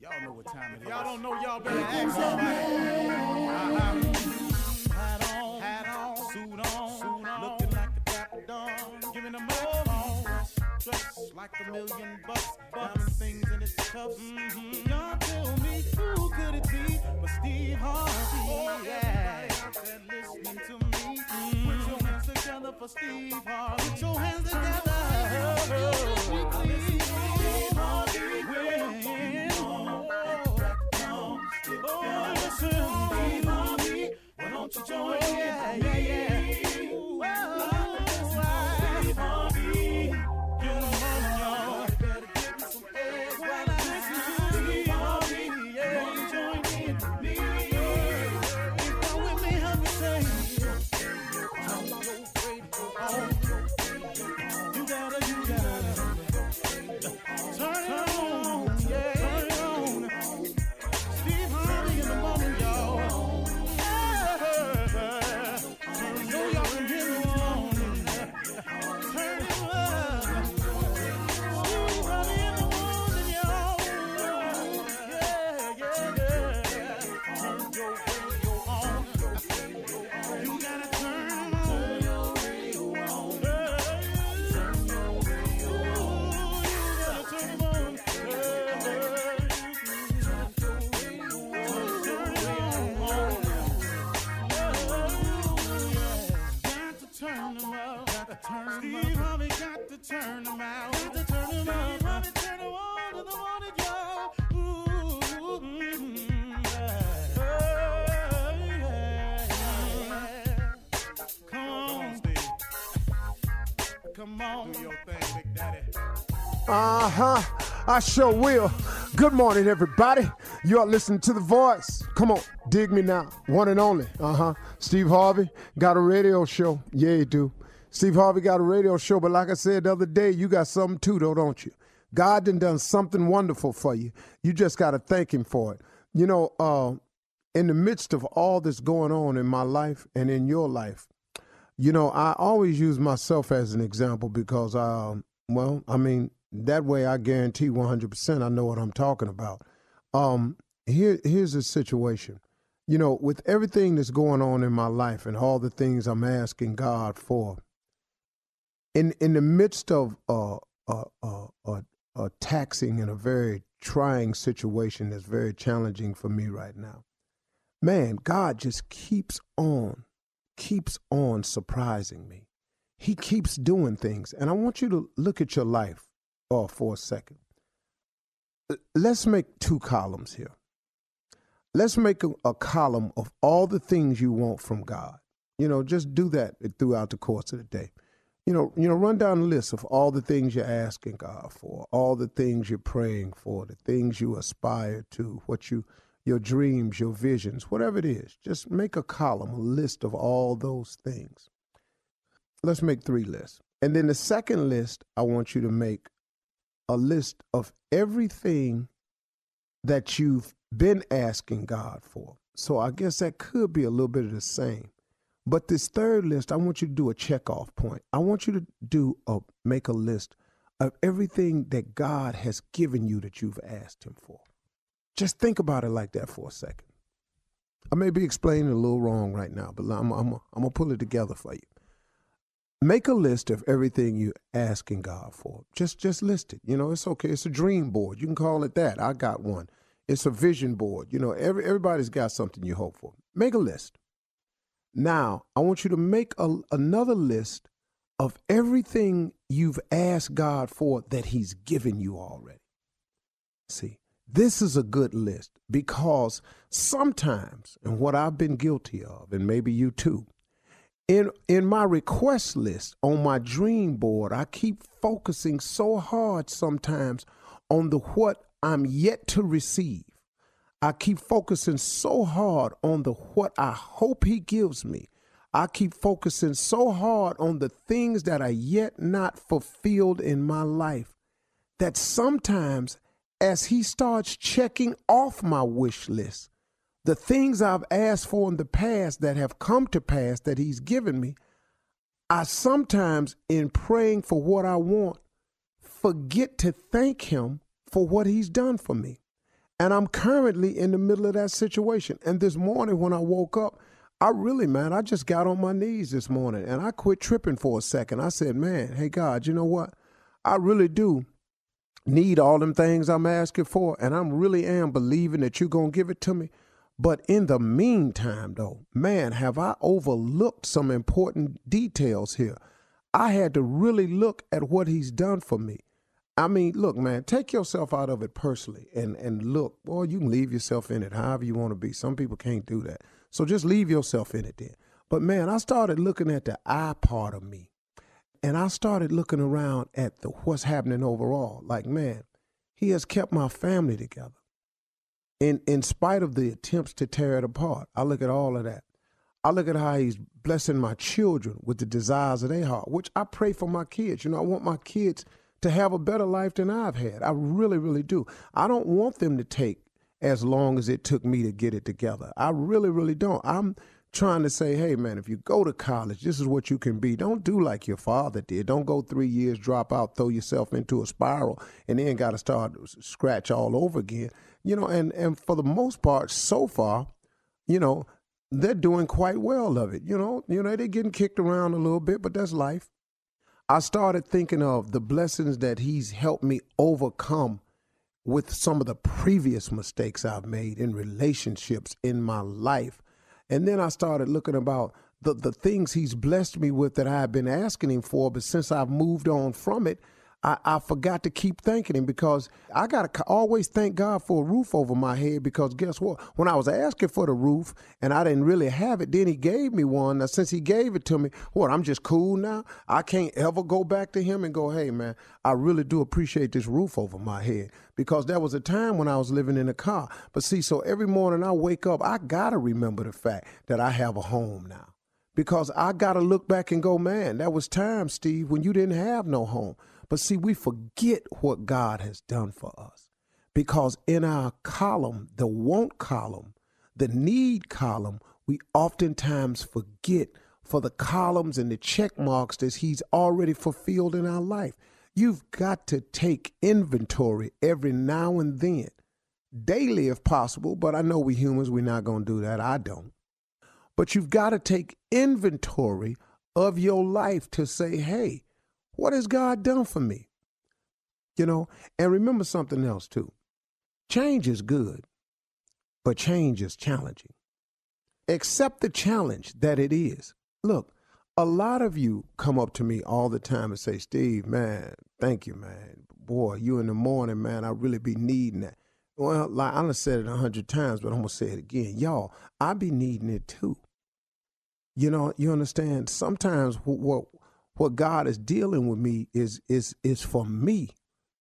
Y'all know what time it is. Y'all don't know, y'all better ask somebody. Uh-huh. Hat on, hat on, suit on, suit on. looking like a dapper dawn, giving them all dressed like a million bucks, diamond things in its cuffs. Mm-hmm. Y'all tell me who could it be but Steve Harvey? Oh, yeah. listening to me. Mm-hmm. Put your hands together for Steve Harvey. Put your hands together. Oh, Steve Harvey. Listen, Steve why don't you join me? Yeah, yeah, yeah. On. Do your thing, Big Daddy. Uh huh. I sure will. Good morning, everybody. You are listening to The Voice. Come on, dig me now. One and only. Uh huh. Steve Harvey got a radio show. Yeah, you do. Steve Harvey got a radio show, but like I said the other day, you got something too, though, don't you? God done done something wonderful for you. You just got to thank Him for it. You know, uh, in the midst of all this going on in my life and in your life, you know, I always use myself as an example because, uh, well, I mean, that way I guarantee 100% I know what I'm talking about. Um, here, here's the situation you know, with everything that's going on in my life and all the things I'm asking God for, in in the midst of a a a, a taxing and a very trying situation that's very challenging for me right now, man, God just keeps on, keeps on surprising me. He keeps doing things, and I want you to look at your life uh, for a second. Let's make two columns here. Let's make a, a column of all the things you want from God. You know, just do that throughout the course of the day you know, you know, run down a list of all the things you're asking God for, all the things you're praying for, the things you aspire to, what you your dreams, your visions, whatever it is. Just make a column, a list of all those things. Let's make three lists. And then the second list, I want you to make a list of everything that you've been asking God for. So I guess that could be a little bit of the same. But this third list, I want you to do a check off point. I want you to do a make a list of everything that God has given you that you've asked him for. Just think about it like that for a second. I may be explaining a little wrong right now, but I'm, I'm, I'm going to pull it together for you. Make a list of everything you're asking God for. Just just list it. You know, it's okay. It's a dream board. You can call it that. I got one. It's a vision board. You know, every everybody's got something you hope for. Make a list. Now, I want you to make a, another list of everything you've asked God for that He's given you already. See, this is a good list because sometimes, and what I've been guilty of, and maybe you too, in in my request list on my dream board i keep focusing so hard sometimes on the what i'm yet to receive. I keep focusing so hard on the what i hope he gives me. I keep focusing so hard on the things that are yet not fulfilled in my life that sometimes as he starts checking off my wish list the things I've asked for in the past that have come to pass that He's given me, I sometimes, in praying for what I want, forget to thank Him for what He's done for me. And I'm currently in the middle of that situation. And this morning, when I woke up, I really, man, I just got on my knees this morning and I quit tripping for a second. I said, man, hey, God, you know what? I really do need all them things I'm asking for. And I'm really am believing that you're to give it to me. But in the meantime, though, man, have I overlooked some important details here. I had to really look at what he's done for me. I mean, look, man, take yourself out of it personally and, and look. Well, you can leave yourself in it however you want to be. Some people can't do that. So just leave yourself in it then. But man, I started looking at the I part of me. And I started looking around at the what's happening overall. Like, man, he has kept my family together in in spite of the attempts to tear it apart. I look at all of that. I look at how he's blessing my children with the desires of their heart, which I pray for my kids. You know, I want my kids to have a better life than I've had. I really, really do. I don't want them to take as long as it took me to get it together. I really, really don't. I'm trying to say, hey, man, if you go to college, this is what you can be. Don't do like your father did. Don't go three years, drop out, throw yourself into a spiral, and then got to start scratch all over again you know, and and for the most part, so far, you know, they're doing quite well of it. You know, you know, they're getting kicked around a little bit, but that's life. I started thinking of the blessings that he's helped me overcome with some of the previous mistakes I've made in relationships in my life. And then I started looking about the, the things he's blessed me with that I've been asking him for, but since I've moved on from it, I, I forgot to keep thanking him because I got to always thank God for a roof over my head because guess what? When I was asking for the roof and I didn't really have it, then he gave me one. Now, since he gave it to me, what, I'm just cool now? I can't ever go back to him and go, hey, man, I really do appreciate this roof over my head because there was a time when I was living in a car. But see, so every morning I wake up, I got to remember the fact that I have a home now because I got to look back and go, man, that was time, Steve, when you didn't have no home. But see, we forget what God has done for us because in our column, the want column, the need column, we oftentimes forget for the columns and the check marks that He's already fulfilled in our life. You've got to take inventory every now and then, daily if possible, but I know we humans, we're not going to do that. I don't. But you've got to take inventory of your life to say, hey, what has God done for me? You know, and remember something else too. Change is good, but change is challenging. Accept the challenge that it is. Look, a lot of you come up to me all the time and say, Steve, man, thank you, man. Boy, you in the morning, man, I really be needing that. Well, like I done said it a hundred times, but I'm gonna say it again. Y'all, I be needing it too. You know, you understand? Sometimes what what God is dealing with me is is is for me.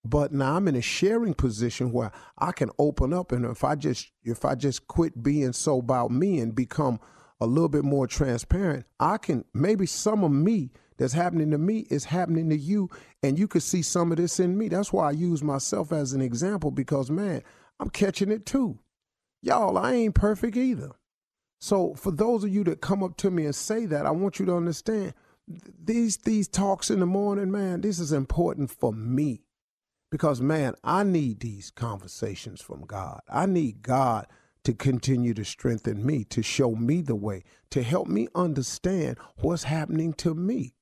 But now I'm in a sharing position where I can open up and if I just if I just quit being so about me and become a little bit more transparent, I can maybe some of me that's happening to me is happening to you and you could see some of this in me. That's why I use myself as an example because man, I'm catching it too. Y'all, I ain't perfect either. So for those of you that come up to me and say that, I want you to understand these these talks in the morning, man, this is important for me. Because man, I need these conversations from God. I need God to continue to strengthen me, to show me the way, to help me understand what's happening to me.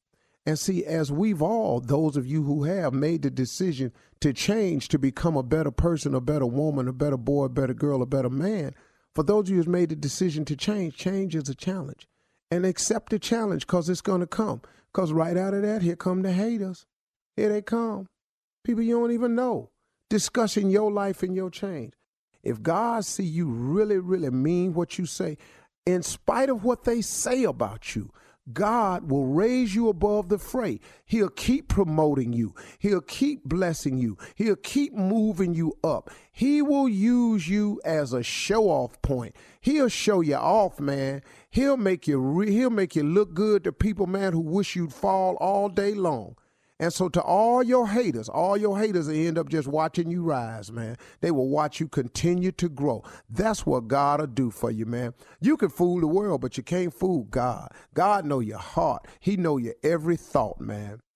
And see, as we've all, those of you who have made the decision to change, to become a better person, a better woman, a better boy, a better girl, a better man, for those of you who's made the decision to change, change is a challenge. And accept the challenge because it's going to come. Because right out of that, here come the haters. Here they come. People you don't even know discussing your life and your change. If God see you really, really mean what you say, in spite of what they say about you, God will raise you above the fray. He'll keep promoting you. He'll keep blessing you. He'll keep moving you up. He will use you as a show off point. He'll show you off, man. He'll make you re- he'll make you look good to people, man, who wish you'd fall all day long. And so to all your haters, all your haters they end up just watching you rise, man. They will watch you continue to grow. That's what God will do for you, man. You can fool the world, but you can't fool God. God know your heart. He know your every thought, man.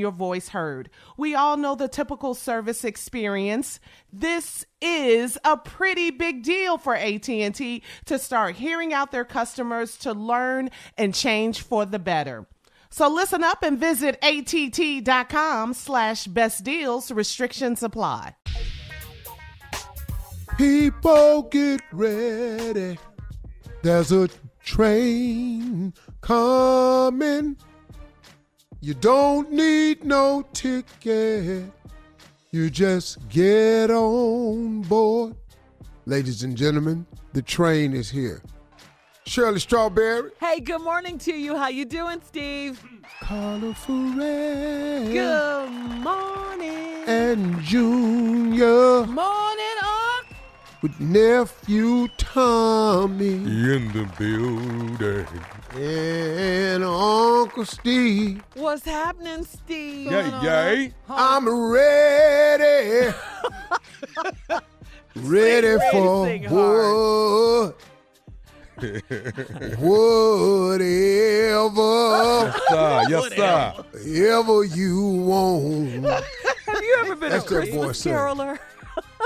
your voice heard. We all know the typical service experience. This is a pretty big deal for AT&T to start hearing out their customers to learn and change for the better. So listen up and visit att.com slash best deals. Restrictions apply. People get ready. There's a train coming. You don't need no ticket. You just get on board. Ladies and gentlemen, the train is here. Shirley Strawberry, Hey, good morning to you. How you doing, Steve? Carla Ferrell, Good morning. and Junior Morning, Unc. With nephew Tommy in the building. and Uncle Steve. What's happening, Steve? Yay, yay. I'm ready. ready ready for sing what? Whatever, Sir, yes, sir. ever you want. Have you ever been That's a that Christmas voice saying. caroler?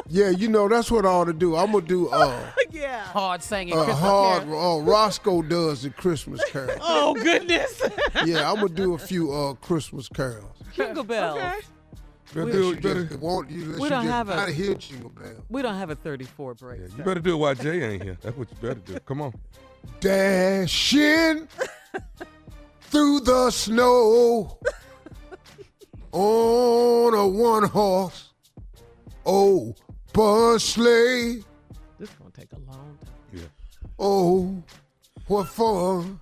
Yeah, you know that's what I ought to do. I'm gonna do uh, yeah. hard singing uh Christmas hard. carol. Uh, Roscoe does the Christmas carol. Oh goodness. Yeah, I'm gonna do a few uh Christmas carols. Jingle bells. Better Unless do you better, just want you. We don't just have a- hear jingle bell. We don't have a 34 break. yeah, so. you better do it while Jay ain't here. That's what you better do. Come on. Dashing through the snow. on a one horse open sleigh. This is gonna take a long time. Yeah. Oh, what fun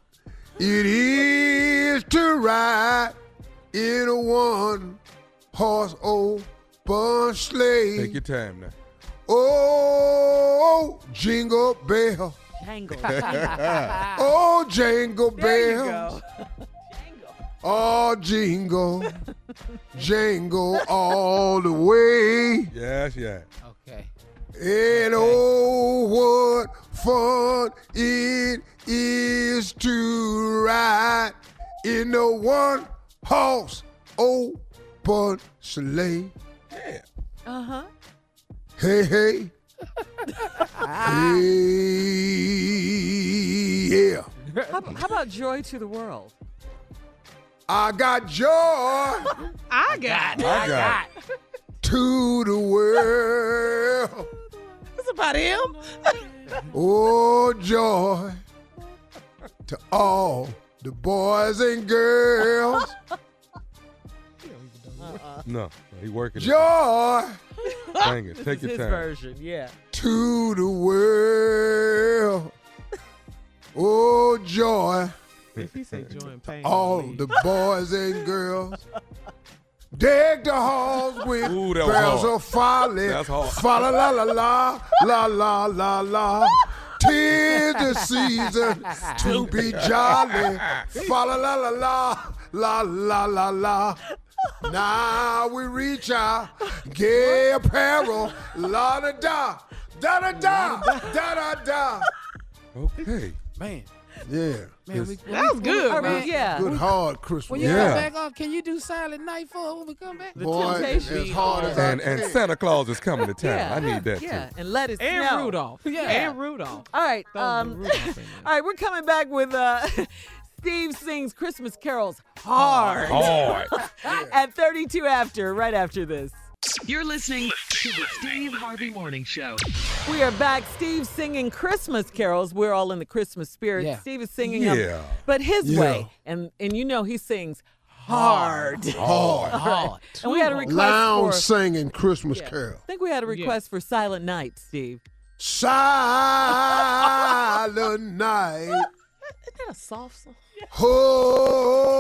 it is to ride in a one horse open sleigh. Take your time now. Oh, jingle bell. Tangle. Oh, jingle there you bells. go. Oh, jingle, jingle all the way. Yes, yeah. Okay. And oh, what fun it is to ride in the one horse open sleigh. Yeah. Uh huh. Hey, hey. hey, yeah. How, how about joy to the world? I got joy I got it. I got it. to the world. It's about him. Oh, joy to all the boys and girls. No, no, he working. Joy Dang it. Take This your his time. version. Yeah. to the world. Oh, joy If he say joy pain, all the boys and girls. Deck the halls with Ooh, that bells of folly. That's hard. Fa la la la la la la la la. Tis the season to be jolly. Fa la la la la la la la la. Now we reach out, gay apparel, la da da, da da da, da da da. Okay. Man. Yeah, Man, we, That was good, All man. yeah. good hard Christmas. When you Yeah. come back up, can you do Silent Night for when we come back? The Boy, as hard as And and. Santa Claus is coming to town. Yeah. I need that Yeah, too. and let it And snow. Rudolph. Yeah. And Rudolph. All right. Um, Rudolph all right, we're coming back with uh, Steve sings Christmas carols hard Hard. at 32 after, right after this. You're listening to the Steve Harvey Morning Show. We are back. Steve singing Christmas carols. We're all in the Christmas spirit. Yeah. Steve is singing Yeah. them, but his Yeah. way. And and you know he sings hard. Hard. Hard. And we had a request Lounge for. singing Christmas Yeah. carol. I think we had a request for Silent Night, Steve. Silent night, Isn't that a soft song? Holy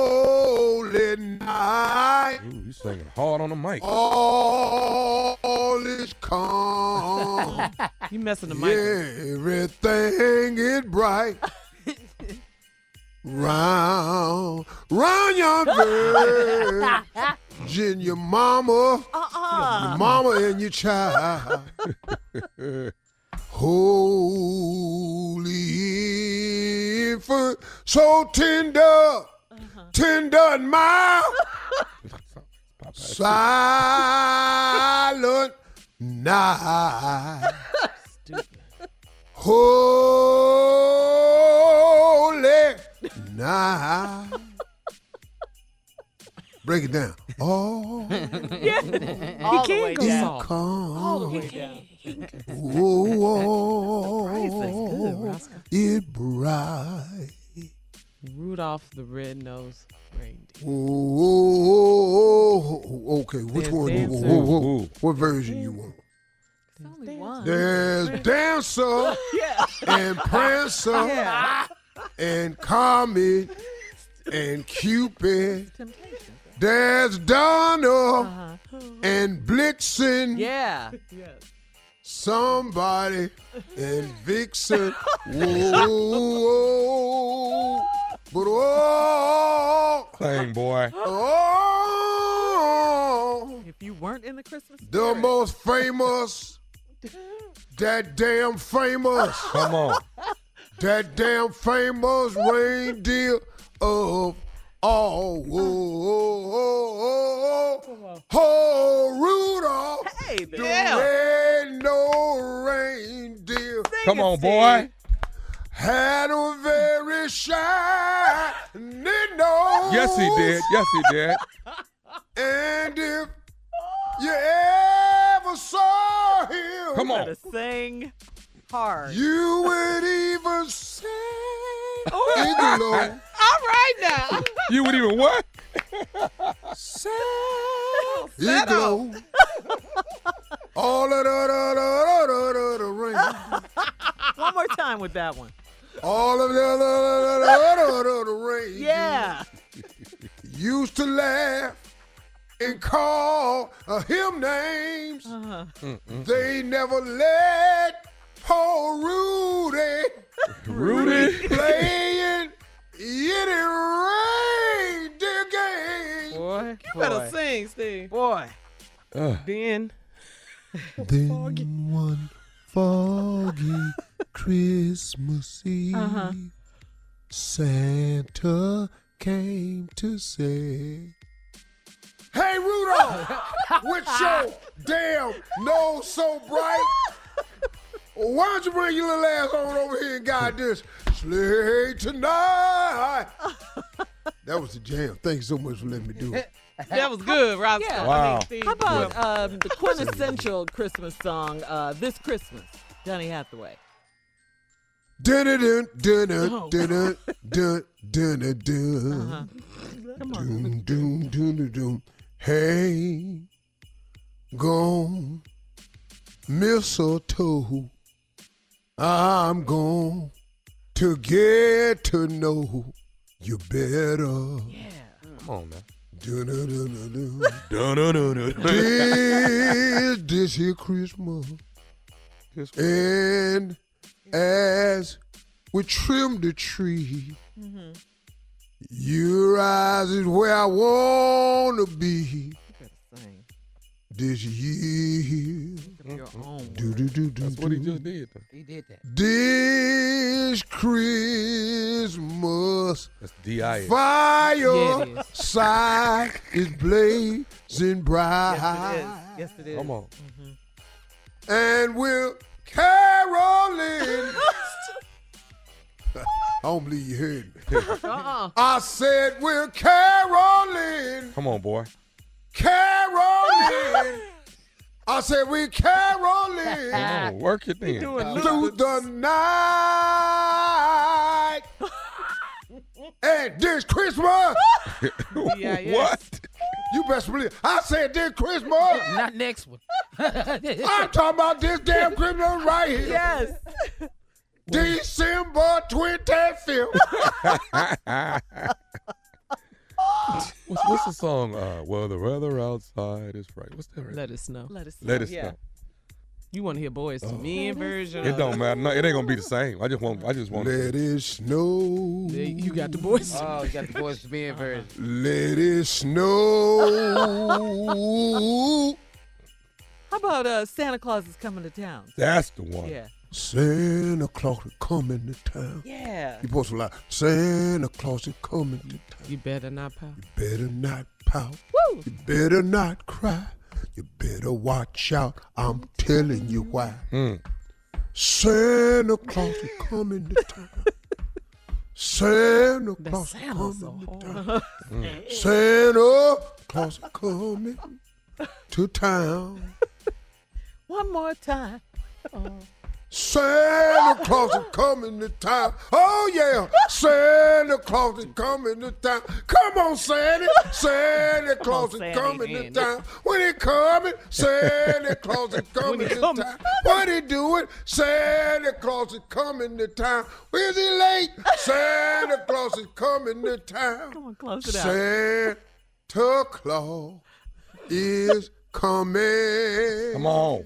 night, Ooh, you singing hard on the mic. all is calm. You messing the mic. Yeah, everything is bright. round, round your virgin, your mama, uh-uh. your mama and your child. Holy infant, uh, so tender, uh-huh. tender and mild. Silent night. Holy night. Break it down. Oh, All He the can way go down. soft. come. All the way down. Oh, Praise is good, Roscoe. it bright. Rudolph the red-nosed reindeer. Oh, okay. Which There's one? Dancer. Whoa, whoa, Ooh. What version you want? There's only one. There's Dancer Yeah. and Prancer Yeah. and Comet and Cupid. Temptation. There's Donner Uh-huh. and Blitzen. Yeah. Somebody and Vixen. Whoa, whoa, but oh, Sing, boy. oh, If you weren't in the Christmas the spirit, most famous, that damn famous, Come on. that damn famous reindeer of all. Whoa, whoa, whoa, whoa, oh, Rudolph, Hey, the there. red-nosed reindeer. Come on, boy. had a very shiny nose. Yes, he did. Yes, he did. And if you ever saw him, Come on. Gotta sing hard. you would even say, Oh. Iglo. All right now. You would even what? It glow. All of the, the, the, the, the, the rain. One more time with that one. All of the, the, the, the, the, the rain. Yeah. Used to laugh and call uh, him names. Uh-huh. They never let poor Rudy Rudy. playing any reindeer game. Boy, You better sing, Steve. Boy. Uh, Then Then one foggy Christmas Eve, Uh-huh. Santa came to say, Hey Rudolph, with your damn nose so bright, why don't you bring your little ass on over here and guide this sleigh tonight? That was the jam. Thank you so much for letting me do it. that was good, Roscoe. Yeah. Wow. I mean, How about um, the quintessential Christmas song, uh, This Christmas, Donny Hathaway? Dun dun dun dun Oh. dun dun dun dun dun dun. Uh-huh. Come on. Doom, doom, doom, doom, doom. Hey, gone, mistletoe. I'm going to get to know you better. Yeah. Come on, man. This, this here Christmas. This- And as we trim the tree, mm-hmm. your eyes is where I want to be You better sing. This year. Of your own Do, do, do, do, That's what he do. just did. though. He did that. This Christmas That's D.I. fire Yeah, it is. side is blazing bright. Yes, it is. Yes, it is. Come on. Mm-hmm. and we're caroling. I don't believe you heard me. Uh-uh. I said we're caroling, Come on, boy. Caroling. I said we're caroling Come on, work it then. through the night. and this Christmas, D.I.S. what? you best believe. I said this Christmas. Not next one. I'm talking about this damn Christmas right here. Yes. December 25th. What's, what's the song? Uh, well, the weather outside is right. What's that? Right? Let us know. Let us Let know, us yeah. know. You want to hear Boyz II Men version? It don't matter. No, it ain't gonna be the same. I just want. I just want. Let it snow. Yeah, You got the boys. Oh, you got the boys to be in version. Let it snow. How about uh, Santa Claus is coming to town? That's the one. Yeah. Santa Claus is coming to town. Yeah. You supposed to lie. Santa Claus is coming to town. You better not pout. You better not pout. Woo. You better not cry. You better watch out. I'm telling you why. Mm. Santa Claus is coming to town. Santa That Claus is Santa's so coming to hard. town. Santa Claus is coming to town. One more time. Santa Claus is coming to town. Oh yeah, Santa Claus is coming to town. Come on, Santa. Santa Claus is coming to town. When he coming, Santa Claus is coming to town. What he doing? Santa Claus is coming to town. Is he late? Santa Claus is coming to town. Come on, close it out. Santa Claus is coming. Come on.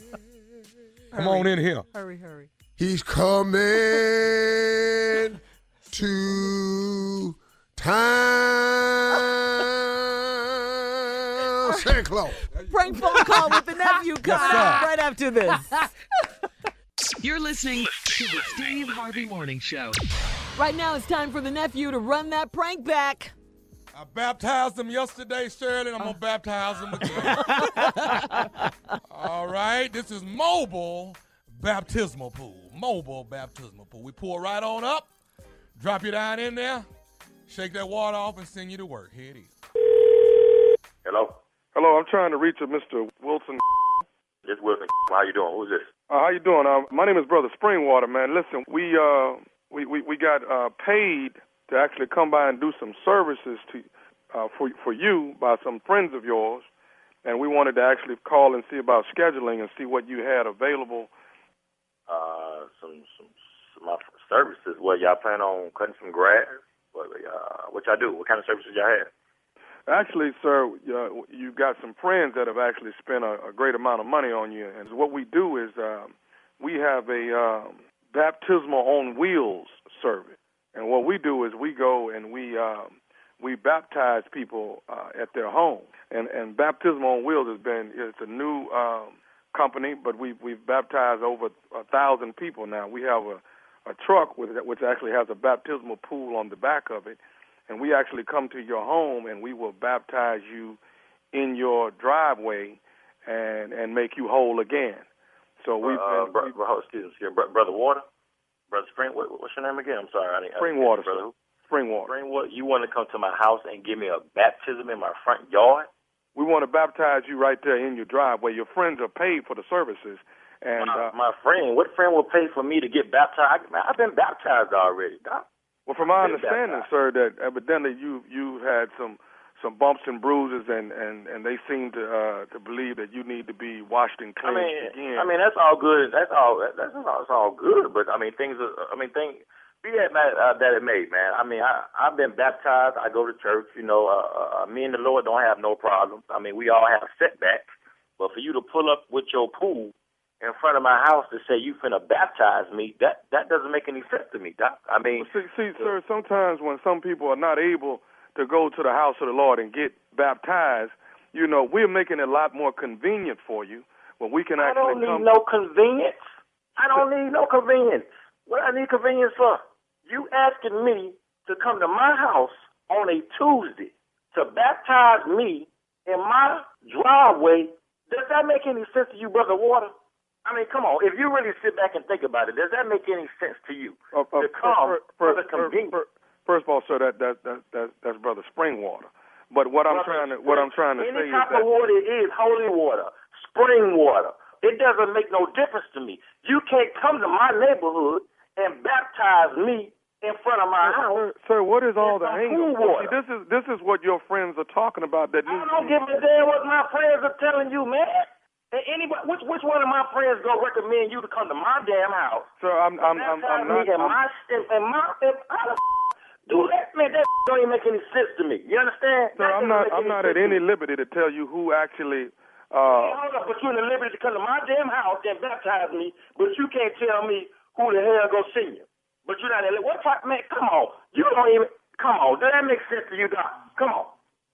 Come on in here. Hurry, hurry. He's coming to town. Santa Claus. Prank phone call with the nephew coming sir. up right after this. You're listening to the Steve Harvey Morning Show. Right now, it's time for the nephew to run that prank back. I baptized them yesterday, Shirley, and I'm gonna baptize them again. All right, this is mobile baptismal pool. Mobile baptismal pool. We pour right on up, drop you down in there, shake that water off, and send you to work. Here it is. Hello? Hello, I'm trying to reach a Mr. Wilson. It's Wilson. How you doing? Who's this? Uh, how you doing? Uh, my name is Brother Springwater, man. Listen, we uh we we, we got uh paid to actually come by and do some services to uh, for for you by some friends of yours, and we wanted to actually call and see about scheduling and see what you had available. Uh, some some some my services. Well, y'all plan on cutting some grass? What uh, what y'all do? What kind of services y'all have? Actually, sir, uh, you've got some friends that have actually spent a, a great amount of money on you, and what we do is um, we have a um, baptismal on wheels service, and what we do is we go and we um, we baptize people uh, at their home, and and baptismal on wheels has been it's a new um, company, but we've we've baptized over a thousand people now. We have a a truck with which actually has a baptismal pool on the back of it and we actually come to your home and we will baptize you in your driveway and and make you whole again. So we, uh, bro, bro, excuse me, brother Water, brother Spring. What, what's your name again? I'm sorry, I didn't. Spring I brother. Spring Water. Spring Water. You want to come to my house and give me a baptism in my front yard? We want to baptize you right there in your driveway. Your friends are paid for the services. And my, uh, my friend, what friend will pay for me to get baptized? I, I've been baptized already, Doc. Well, from my understanding, sir, that evidently you you had some some bumps and bruises, and and and they seem to uh to believe that you need to be washed and cleansed I mean, again. I mean that's all good. That's all. That's all. That's all good. But I mean, things. Are, I mean, things. Be that uh, that it may, man. I mean, I I've been baptized. I go to church. You know, uh, uh, me and the Lord don't have no problems. I mean, we all have setbacks. But for you to pull up with your pool in front of my house to say you finna baptize me, that that doesn't make any sense to me, Doc. I mean, see, see, sir, sometimes when some people are not able to go to the house of the Lord and get baptized, you know, we're making it a lot more convenient for you when we can actually. I don't need no convenience. I don't need no convenience. What I need convenience for? You asking me to come to my house on a Tuesday to baptize me in my driveway? Does that make any sense to you, brother Water? I mean, come on. If you really sit back and think about it, does that make any sense to you? Uh, uh, to come first, for first, the convenience. first, first of all, sir, that that that, that that's brother Springwater. But what I'm trying to what I'm trying to Any say is type that of water is holy water, spring water. It doesn't make no difference to me. You can't come to my neighborhood and baptize me in front of my house. Sir, what is all the some angle? cool water. See, this is this is what your friends are talking about. That I don't give a damn what my friends are telling you, man. And anybody, which which one of my friends gonna recommend you to come to my damn house? Sir, I'm I'm I'm, I'm not. And I'm- my my how do that, man? That don't even make any sense to me. You understand? That I'm doesn't I'm not at any liberty to tell you who actually. Hey, Uh, hold up, but you're in the liberty to come to my damn house and baptize me, but you can't tell me who the hell go see you. But you're not in What type, man? Come on. You don't even, come on. Does that make sense to you, Doc? Come on.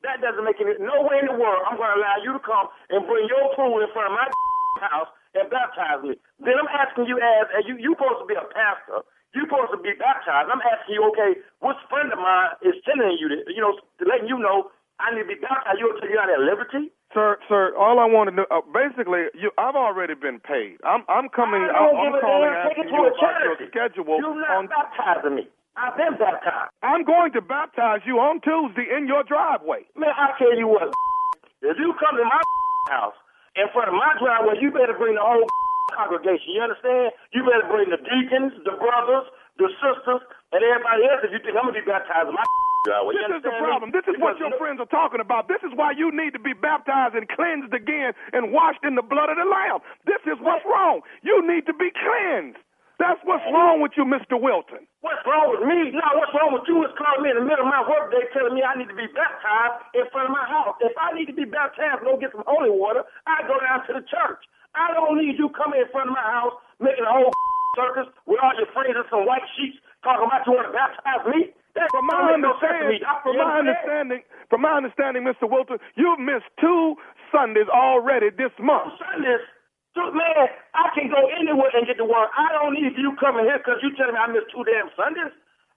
That doesn't make any, no way in the world I'm going to allow you to come and bring your pool in front of my house and baptize me. Then I'm asking you as, as you, you supposed to be a pastor. You supposed to be baptized. I'm asking you, okay, which friend of mine is telling you, that, you know, to letting you know I need to be baptized. You you're not at liberty? sir, sir, all I want to know, uh, basically, you, I've already been paid. I'm I'm coming. I don't I'm give calling damn. Take it to you a charity. schedule You're not on. baptizing me. I've been baptized. I'm going to baptize you on Tuesday in your driveway. Man, I tell you what, if you come to my house in front of my driveway, you better bring the whole congregation. You understand? You better bring the deacons, the brothers, the sisters, and everybody else if you think I'm going to be baptized my. This is the problem. This is what your friends are talking about. This is why you need to be baptized and cleansed again and washed in the blood of the Lamb. This is what's wrong. You need to be cleansed. That's what's wrong with you, Mr. Wilton. What's wrong with me? No, what's wrong with you is calling me in the middle of my workday telling me I need to be baptized in front of my house. If I need to be baptized and go get some holy water, I go down to the church. I don't need you coming in front of my house making a whole circus with all your friends in some white sheets talking about you want to baptize me. That From my make no sense to me. understanding, from my understanding, from my understanding, Mr. Wilton, you've missed two Sundays already this month. Two Sundays. So, man, I can go anywhere and get the word. I don't need you coming here because you telling me I missed two damn Sundays.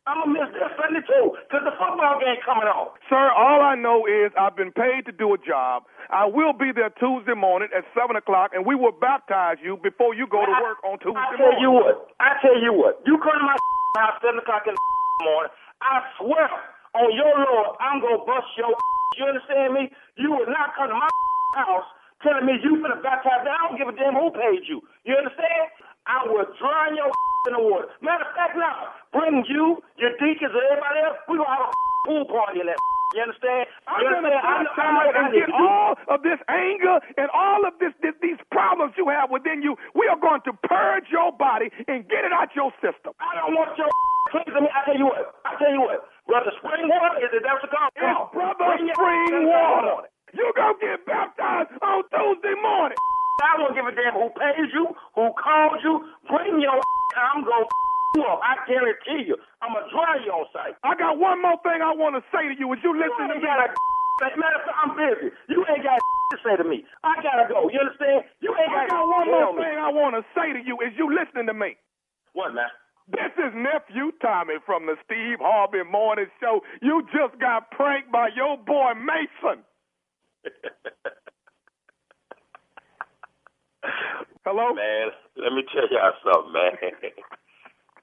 I'm going to miss this Sunday too because the football game coming on. Sir, all I know is I've been paid to do a job. I will be there Tuesday morning at 7 o'clock, and we will baptize you before you go to I- work on Tuesday morning. I tell morning. you what. I tell you what. You come to my house seven o'clock in the morning. I swear on your Lord, I'm gonna bust your. You understand me? You will not come to my house telling me you finna baptize me. I don't give a damn who paid you. You understand? I will drown your in the water. Matter of fact, now bring you, your deacons, and everybody else. We're gonna have a pool party in that You understand? I'm you gonna understand? I know, I know, baptize I and get all of this anger and all of this, this these problems you have within you. We are going to purge your body and get it out your system. I don't want your cleansing me. I tell you what. I tell you what. Brother Spring Water is it? That's what called. On. It's brother Bring your spring water. You gonna get baptized on Tuesday morning. I don't give a damn who pays you, who called you. Bring your. I'm gonna up. I guarantee you. I'm gonna dry you on sight. I got one more thing I want to say to you. As you You listen to me, got a matter of fact, I'm busy. You ain't got to say to me. I gotta go. You understand? You ain't got I got got one more me. thing I want to say to you. Is you listening to me. What, man? This is nephew Tommy from the Steve Harvey Morning Show. You just got pranked by your boy Mason. Hello? Man, let me tell y'all something, man.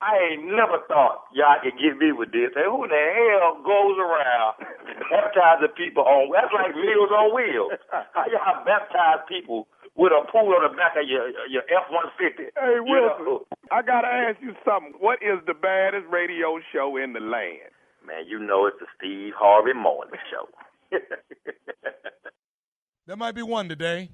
I ain't never thought y'all could get me with this. And who the hell goes around baptizing people on? That's like Meals on Wheels. How y'all baptize people with a pool on the back of your your F one fifty? Hey, Wilson, I got to ask you something. What is the baddest radio show in the land? Man, you know it's the Steve Harvey Morning Show. There might be one today.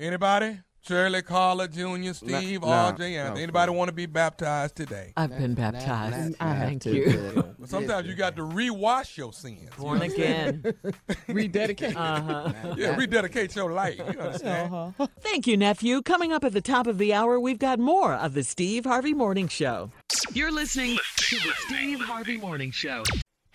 Anybody? Shirley, Carla, Junior, Steve, no, RJ, no, Anthony. Anybody please. want to be baptized today? I've been baptized. I have Thank to. you. But sometimes you got to rewash your sins. you Born again. Rededicate. Uh-huh. Yeah, rededicate your life. You understand? Uh-huh. Thank you, nephew. Coming up at the top of the hour, we've got more of the Steve Harvey Morning Show. You're listening to the Steve Harvey Morning Show.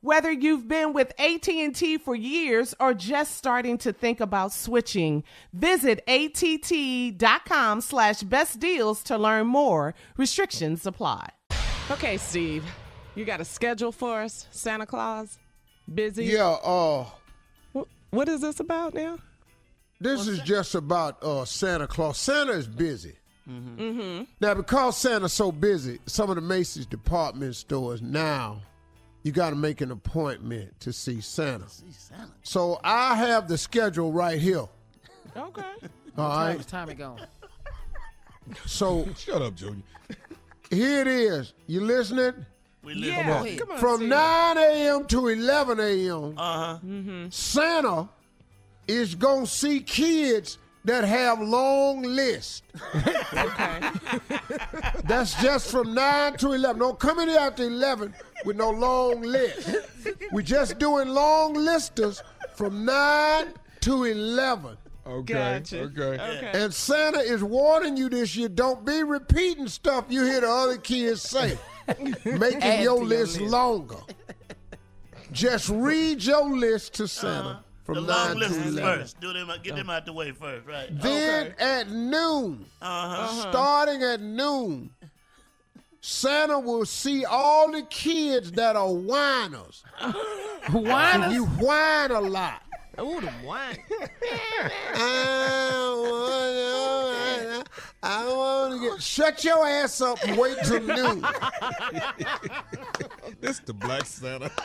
Whether you've been with AT&T for years or just starting to think about switching, visit att.com slash best deals to learn more. Restrictions apply. Okay, Steve, you got a schedule for us, Santa Claus? Busy? Yeah, uh, What is this about now? this is just about uh, Santa Claus. Santa is busy. Mm-hmm. Now, because Santa's so busy, some of the Macy's department stores now, you got to make an appointment to see Santa. So I have the schedule right here. Okay. All right. Time, right. time it gone. So Shut up, Junior. here it is. You listening? We live Yeah. ahead. Come on. From 9 a.m. to 11 a.m. Uh huh. Santa is gonna see kids that have long lists. Okay. That's just from 9 to 11. Don't come in here after 11 with no long list. We're just doing long listers from 9 to 11. Okay. Gotcha. Okay. Okay. And Santa is warning you this year don't be repeating stuff you hear the other kids say, making your to your list list. longer. Just read your list to Santa The from long 9 list is first. Do them, get them out the way first, right? Then at noon, Uh huh. starting at noon, Santa will see all the kids that are whiners. Whiners? You whine a lot. Ooh, the wine. I wanna, wanna get. Shut your ass up and wait till noon. This the Black Santa.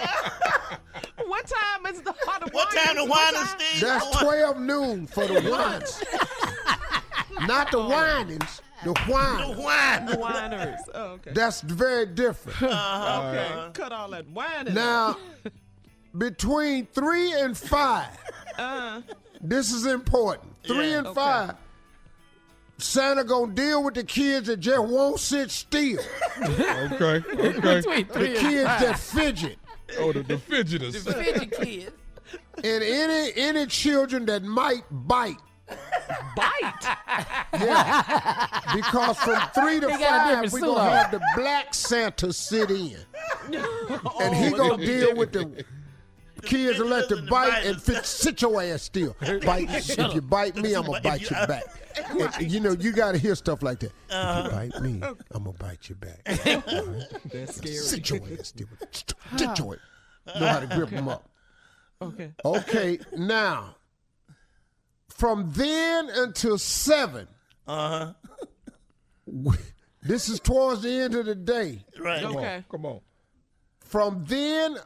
What time is the hot What time the What wine time? Steve? That's 12 noon for the whines. Not the whinings, the wine. The wine. The whiners. Oh, okay. That's very different. okay. Cut all that wine. Now, between three and five, Uh, this is important. Three Yeah. and Okay. five, Santa gonna deal with the kids that just won't sit still. Okay. Okay. Between The kids five. that fidget. Oh, the, the fidgeters. The Fidget kids. And any any children that might bite. bite. Yeah. because from three to They five, we're gonna on. have the black Santa sit in. and he Oh, gonna deal with the kids that let the fidgeters and the bite and fit, sit your ass still. Bite. if you bite me, I'm gonna bite you- you back. And, you know, you gotta hear stuff like that. Uh-huh. If you bite me, I'm gonna bite you back. All right? That's scary. Sit your ass still. Sit your ass. Know how to grip them up. Okay. Okay, now, from then until seven, Uh huh. this is towards the end of the day. huh. Right. Okay. Come on. From then,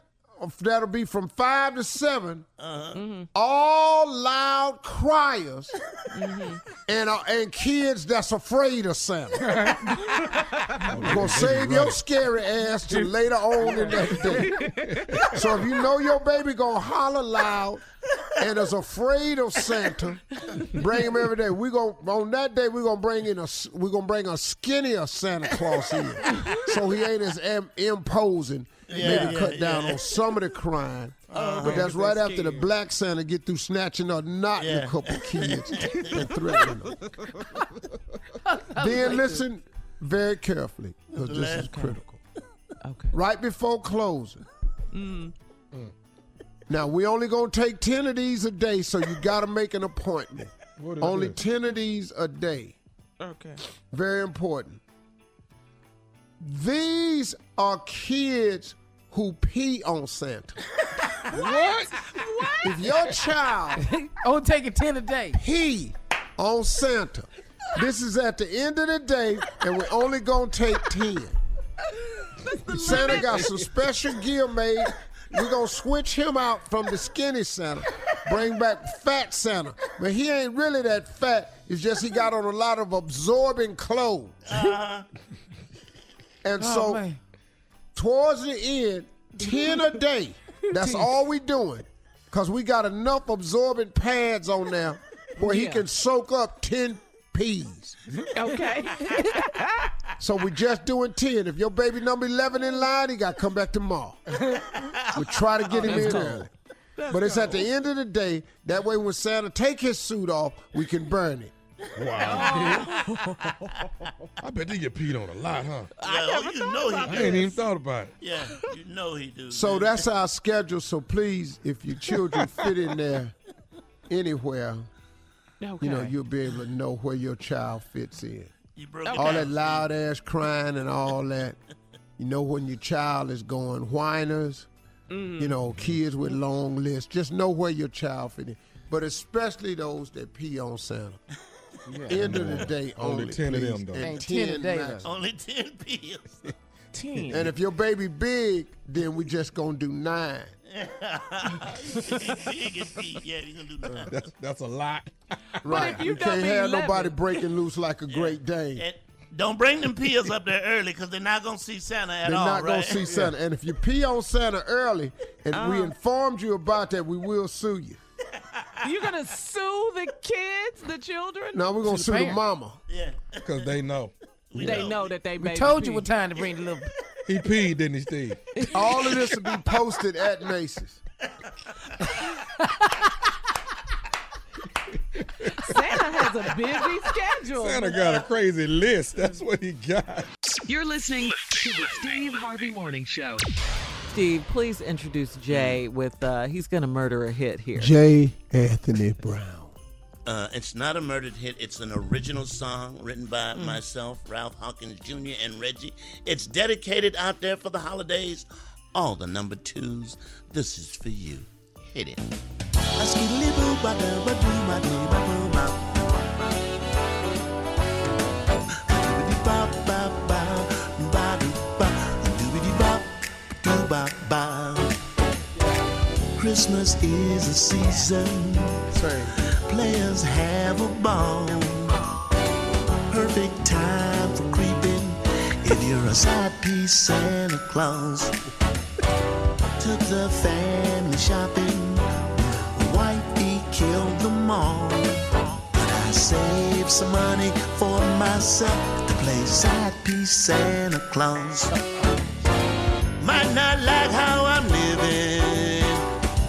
that'll be from five to 7 Uh-huh. all loud criers and uh, and kids that's afraid of Santa. We're gonna save your scary ass till later on in that day. So if you know your baby gonna holler loud and is afraid of Santa, bring him every day. We gonna on that day we gonna bring in a we gonna bring a skinnier Santa Claus in, so he ain't as am, imposing. Yeah, Maybe yeah, cut down on some of the crime, but that's right after the black Santa get through snatching or knocking Yeah. a couple kids and threatening them. then listen very carefully because this is critical. Okay. Right before closing. Mm. Now we only gonna take ten of these a day, so you got to make an appointment. What is Only this? ten of these a day. Okay. Very important. These are kids who pee on Santa. What? If your child Oh, taking 10 a day. pee on Santa, this is at the end of the day, and we're only gonna take ten. Santa got some special gear made. We're gonna switch him out from the skinny Santa, bring back fat Santa. But he ain't really that fat. It's just he got on a lot of absorbing clothes. Uh-huh. And Oh, so man. Towards the end, 10 a day. That's all we doing. Cause we got enough absorbent pads on there where he can soak up 10 peas. Okay. So we just doing 10. If your baby number 11 in line, he got to come back tomorrow. we try to get him in early. But it's at the end of the day. That way when Santa take his suit off, we can burn it. Wow. I bet they get peed on a lot, huh? Yeah, oh, you know I he ain't even thought about it. Yeah, you know he do. So man. that's our schedule. So please, if your children fit in there anywhere, Okay. you know, you'll be able to know where your child fits in. you broke it All down, that Steve. loud ass crying and all that. You know when your child is going whiners, you mm-hmm. know, kids with long lists. Just know where your child fit in. But especially those that pee on Santa. End of the day, Only only, 10 of them, though. And Ain't 10 a 10 day, max. though. Only ten pills. Ten. And if your baby big, then we just gonna do nine. Big as Pete. Yeah, you gonna do that. That's, that's a lot. Right. if you we can't have 11. nobody breaking loose like a Great Dane. And don't bring them pills up there early because they're not gonna see Santa at They're all, not right? gonna see Santa. And if you pee on Santa early, and Uh-huh. we informed you about that, we will sue you. you gonna sue the kids, the children? No, we're gonna the sue the parents. mama. Yeah. Because they know. they know that they We told you pee. what time to bring the little. He peed, didn't he, Steve? All of this will be posted at Macy's. Santa has a busy schedule. Santa got a crazy list. That's what he got. You're listening to the Steve Harvey Morning Show. Steve, please introduce Jay with uh, he's gonna murder a hit here. Jay Anthony Brown. Uh, it's not a murdered hit. It's an original song written by myself, Ralph Hawkins Jr., and Reggie. It's dedicated out there for the holidays. All the number twos. This is for you. Hit it. Christmas is a season Same. players have a ball. Perfect time for creeping if you're a side piece Santa Claus. Took the family shopping, wifey killed them all. But I saved some money for myself to play side piece Santa Claus. Might not like how I'm living,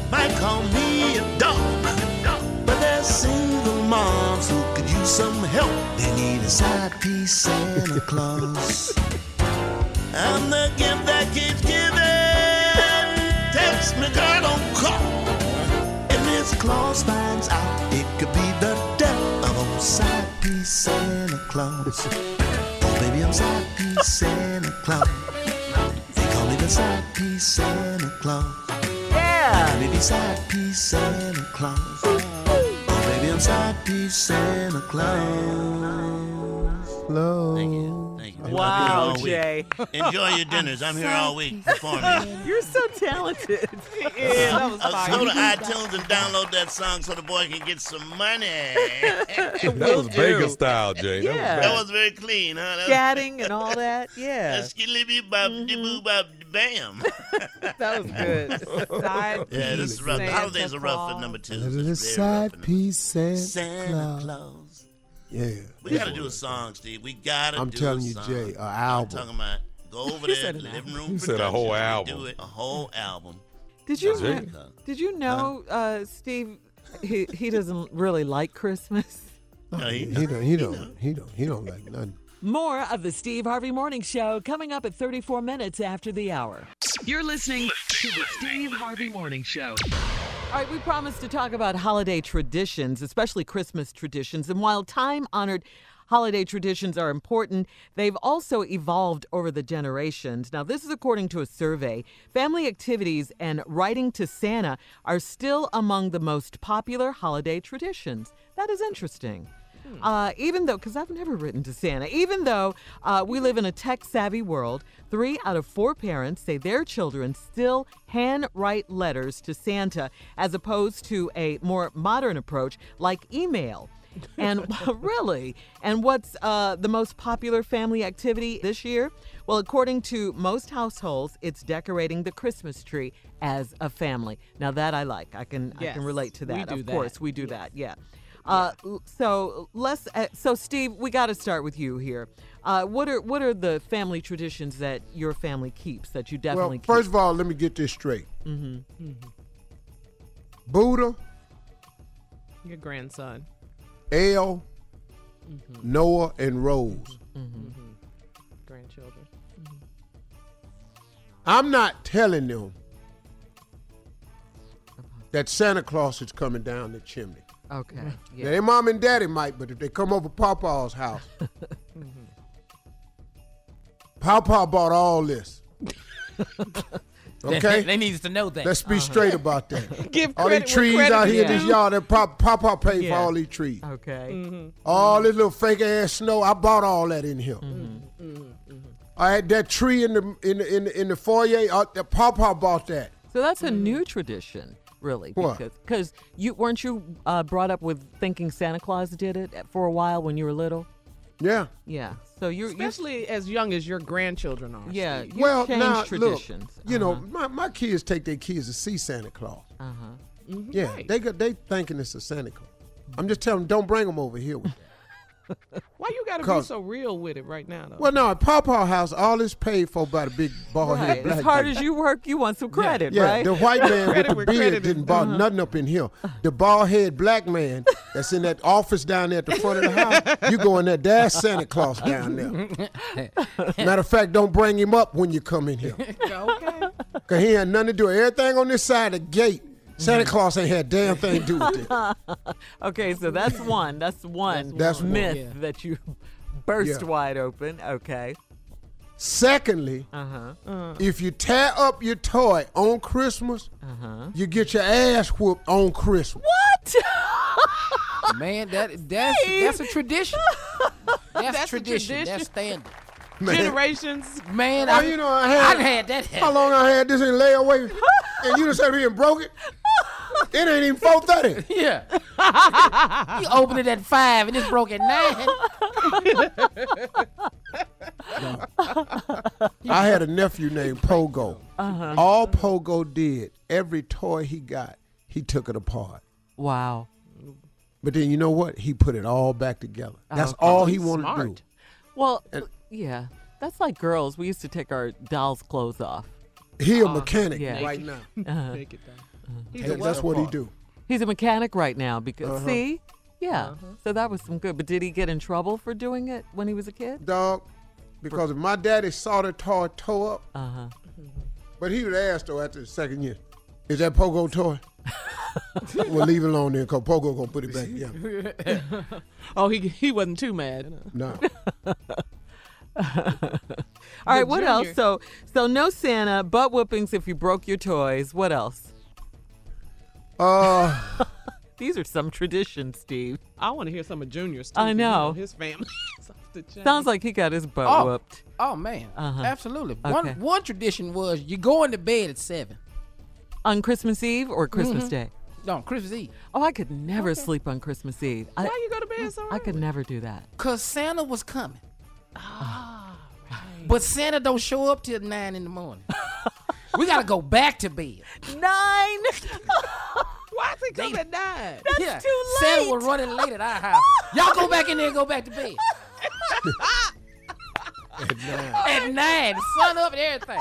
might call me a dog. But there's single moms who could use some help. They need a side piece Santa Claus. I'm the gift that keeps giving. Text me, girl, don't call. And Miss Claus finds out it could be the death of old side piece Santa Claus. Oh, baby, I'm side piece Santa Claus. They call me the side piece Santa Claus. Yeah. Baby, side piece Santa Claus. Oh, baby, I'm side piece Santa Claus. Hello. Thank you. Thank you. Wow, I'm here all week. Jay. Enjoy your dinners. I'm here all week performing. You're so talented. Yeah, that was Uh, fire. go to iTunes and download that song so the boy can get some money. That was Vegas style, Jay. That Yeah. was that was very clean, huh? That Chatting and all that. Yeah. Skilly bop bop bam. That was good. Side Yeah, this is rough. The Santa holidays are rough for number two. Little It's very rough side piece Santa, Santa Claus. Claus. Yeah. We gotta do a song, Steve. We gotta I'm do telling a you, song. Jay, a I'm album. talking about go over there, said an living album. room. He said a whole album. Do it, a whole album. Did you Jay. did you know, uh, Steve? He he doesn't really like Christmas. No, he- He don't. He don't. He don't. He don't like nothing. More of the Steve Harvey Morning Show coming up at 34 minutes after the hour. You're listening to the Steve Harvey Morning Show. All right, we promised to talk about holiday traditions, especially Christmas traditions. And while time honored holiday traditions are important, they've also evolved over the generations. Now, this is according to a survey. Family activities and writing to Santa are still among the most popular holiday traditions. That is interesting. Uh, even though, because I've never written to Santa, even though uh, we live in a tech savvy world, three out of four parents say their children still handwrite letters to Santa as opposed to a more modern approach like email. And really, and what's uh, the most popular family activity this year? Well, according to most households, it's decorating the Christmas tree as a family. Now that I like, I can I can relate to we that. of that. course, we do that. Yeah. Uh, so let's. Uh, so Steve, we got to start with you here. Uh, what are what are the family traditions that your family keeps that you Well, definitely keep? first of all, let me get this straight. mm-hmm. Buddha, Your grandson. El, Noah, and Rose. Grandchildren. I'm not telling them that Santa Claus is coming down the chimney. Okay. Now, their mom and daddy might, but if they come over Papa's house, mm-hmm. Papa bought all this. Okay? They needs to know that. Let's be uh-huh. straight about that. Give all these credit where trees out here in this due. yard, that Papa, Papa paid Yeah. for all these trees. Okay. Mm-hmm. All this little fake ass snow, I bought all that in here. Mm-hmm. I had that tree in the in the in the, in the foyer. Uh, the Papa bought that. So that's a new tradition, really. What? Because you weren't you uh, brought up with thinking Santa Claus did it for a while when you were little? Yeah. Yeah. So you're, you're Especially as young as your grandchildren are. yeah. You well, now traditions. look, you know, my, my kids take their kids to see Santa Claus. Uh huh. Mhm, Yeah, right. they got they thinking it's a Santa Claus. I'm just telling them, don't bring them over here with that. Why you gotta be so real with it right now, though? Well, no, at Pawpaw House, all is paid for by the big bald Right. head black As hard dude. as you work, you want some credit, Yeah, right? the white man with the beard credit is didn't bought Uh-huh. nothing up in here. The bald head black man that's in that office down there at the front of the house, you go in there, there's Santa Claus down there. Matter of fact, don't bring him up when you come in here. okay. Because he had nothing to do. Everything on this side of the gate, Santa Claus ain't had damn thing to do with it. okay, so that's one. That's one That's one. myth Yeah. that you burst Yeah. wide open. Okay. Secondly, Uh huh. if you tear up your toy on Christmas, Uh huh. you get your ass whooped on Christmas. What? Man, that that's that's a tradition. That's, That's a tradition. tradition. That's standard. Man. Generations. Man, Well, I, you know, I I had, done had that how long I had this in layaway, and you done said me and broke it. It ain't even four thirty. Yeah. you opened it at five and it's broke at nine. I had a nephew named Pogo. Uh-huh. All Pogo did, every toy he got, he took it apart. Wow. But then you know what? He put it all back together. That's Okay. all he He's wanted to do. Well, And- yeah. That's like girls. We used to take our dolls' clothes off. He a mechanic yeah. right now. Uh-huh. Take it down. He's And a that's what he do. He's a mechanic right now because Uh-huh. see, yeah. So that was some good. But did he get in trouble for doing it when he was a kid? Dog, because if my daddy saw the toy toe up, Uh huh. but he would ask though after the second year, is that Pogo toy? we'll leave it alone then, because Pogo gonna put it back Yeah. Oh, he he wasn't too mad. No. All right. What junior- else? So so no Santa, butt whoopings if you broke your toys. What else? Uh, These are some traditions, Steve. I want to hear some of Junior's. I too, you know. his family. is off the chain. Sounds like he got his butt Oh. whooped. Oh man, Uh-huh. absolutely. Okay. One one tradition was you go into bed at seven. On Christmas Eve or Christmas Mhm. Day? No, Christmas Eve. Oh, I could never sleep on Christmas Eve. I, Why you go to bed so early? I could never do that. Cause Santa was coming. Ah, But Santa don't show up till nine in the morning. we gotta go back to bed. Nine. Why is he coming at nine? That's yeah. too Santa late. was running late at our house. Y'all go back in there and go back to bed. at nine. At nine, the sun up and everything.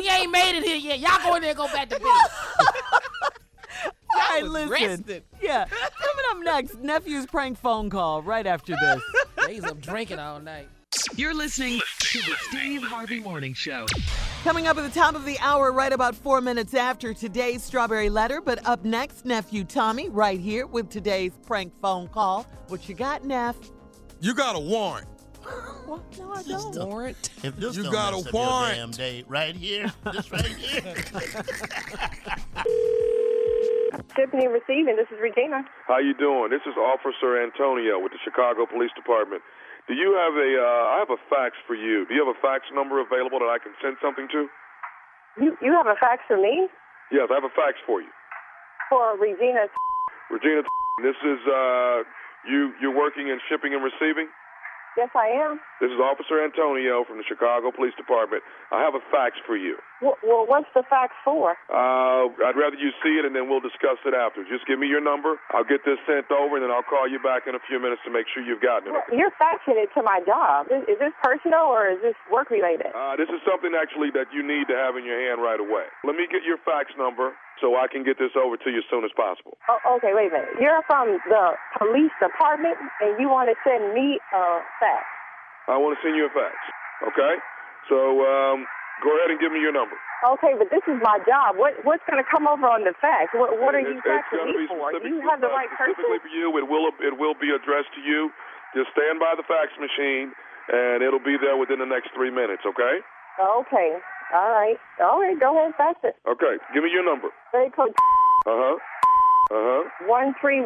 He ain't made it here yet. Y'all go in there and go back to bed. All right, was listen. rested. Yeah. Coming up next, nephew's prank phone call right after this. He's up drinking all night. You're listening to the Steve Harvey Morning Show. Coming up at the top of the hour, right about four minutes after today's strawberry letter. But up next, nephew Tommy, right here with today's prank phone call. What you got, Neff? You got a warrant. What? No, I don't. Warrant. If this You don't got a mess up your warrant. damn day right here, this right here. Tiffany receiving. This is Regina. How you doing? This is Officer Antonio with the Chicago Police Department. Do you have a? Uh, I have a fax for you. Do you have a fax number available that I can send something to? You you have a fax for me Yes, I have a fax for you. for Regina. Regina, this is uh, you. You're working in shipping and receiving. Yes, I am. This is Officer Antonio from the Chicago Police Department. I have a fax for you. Well, well what's the fax for? Uh, I'd rather you see it and then we'll discuss it after. Just give me your number. I'll get this sent over and then I'll call you back in a few minutes to make sure you've gotten it. Well, You're faxing it to my job. Is, is this personal or is this work related? Uh, this is something actually that you need to have in your hand right away. Let me get your fax number so I can get this over to you as soon as possible. Oh, okay, wait a minute. You're from the police department and you want to send me a fax. I want to send you a fax. Okay? So um, go ahead and give me your number. Okay, but this is my job. What what's going to come over on the fax? What what are you faxing me for? You have the uh, right person? Specifically for you, it will it will be addressed to you. Just stand by the fax machine, and it'll be there within the next three minutes. Okay? Okay. All right. All right. Go ahead fax it. Okay. Give me your number. Very code Uh huh. Uh huh. one three.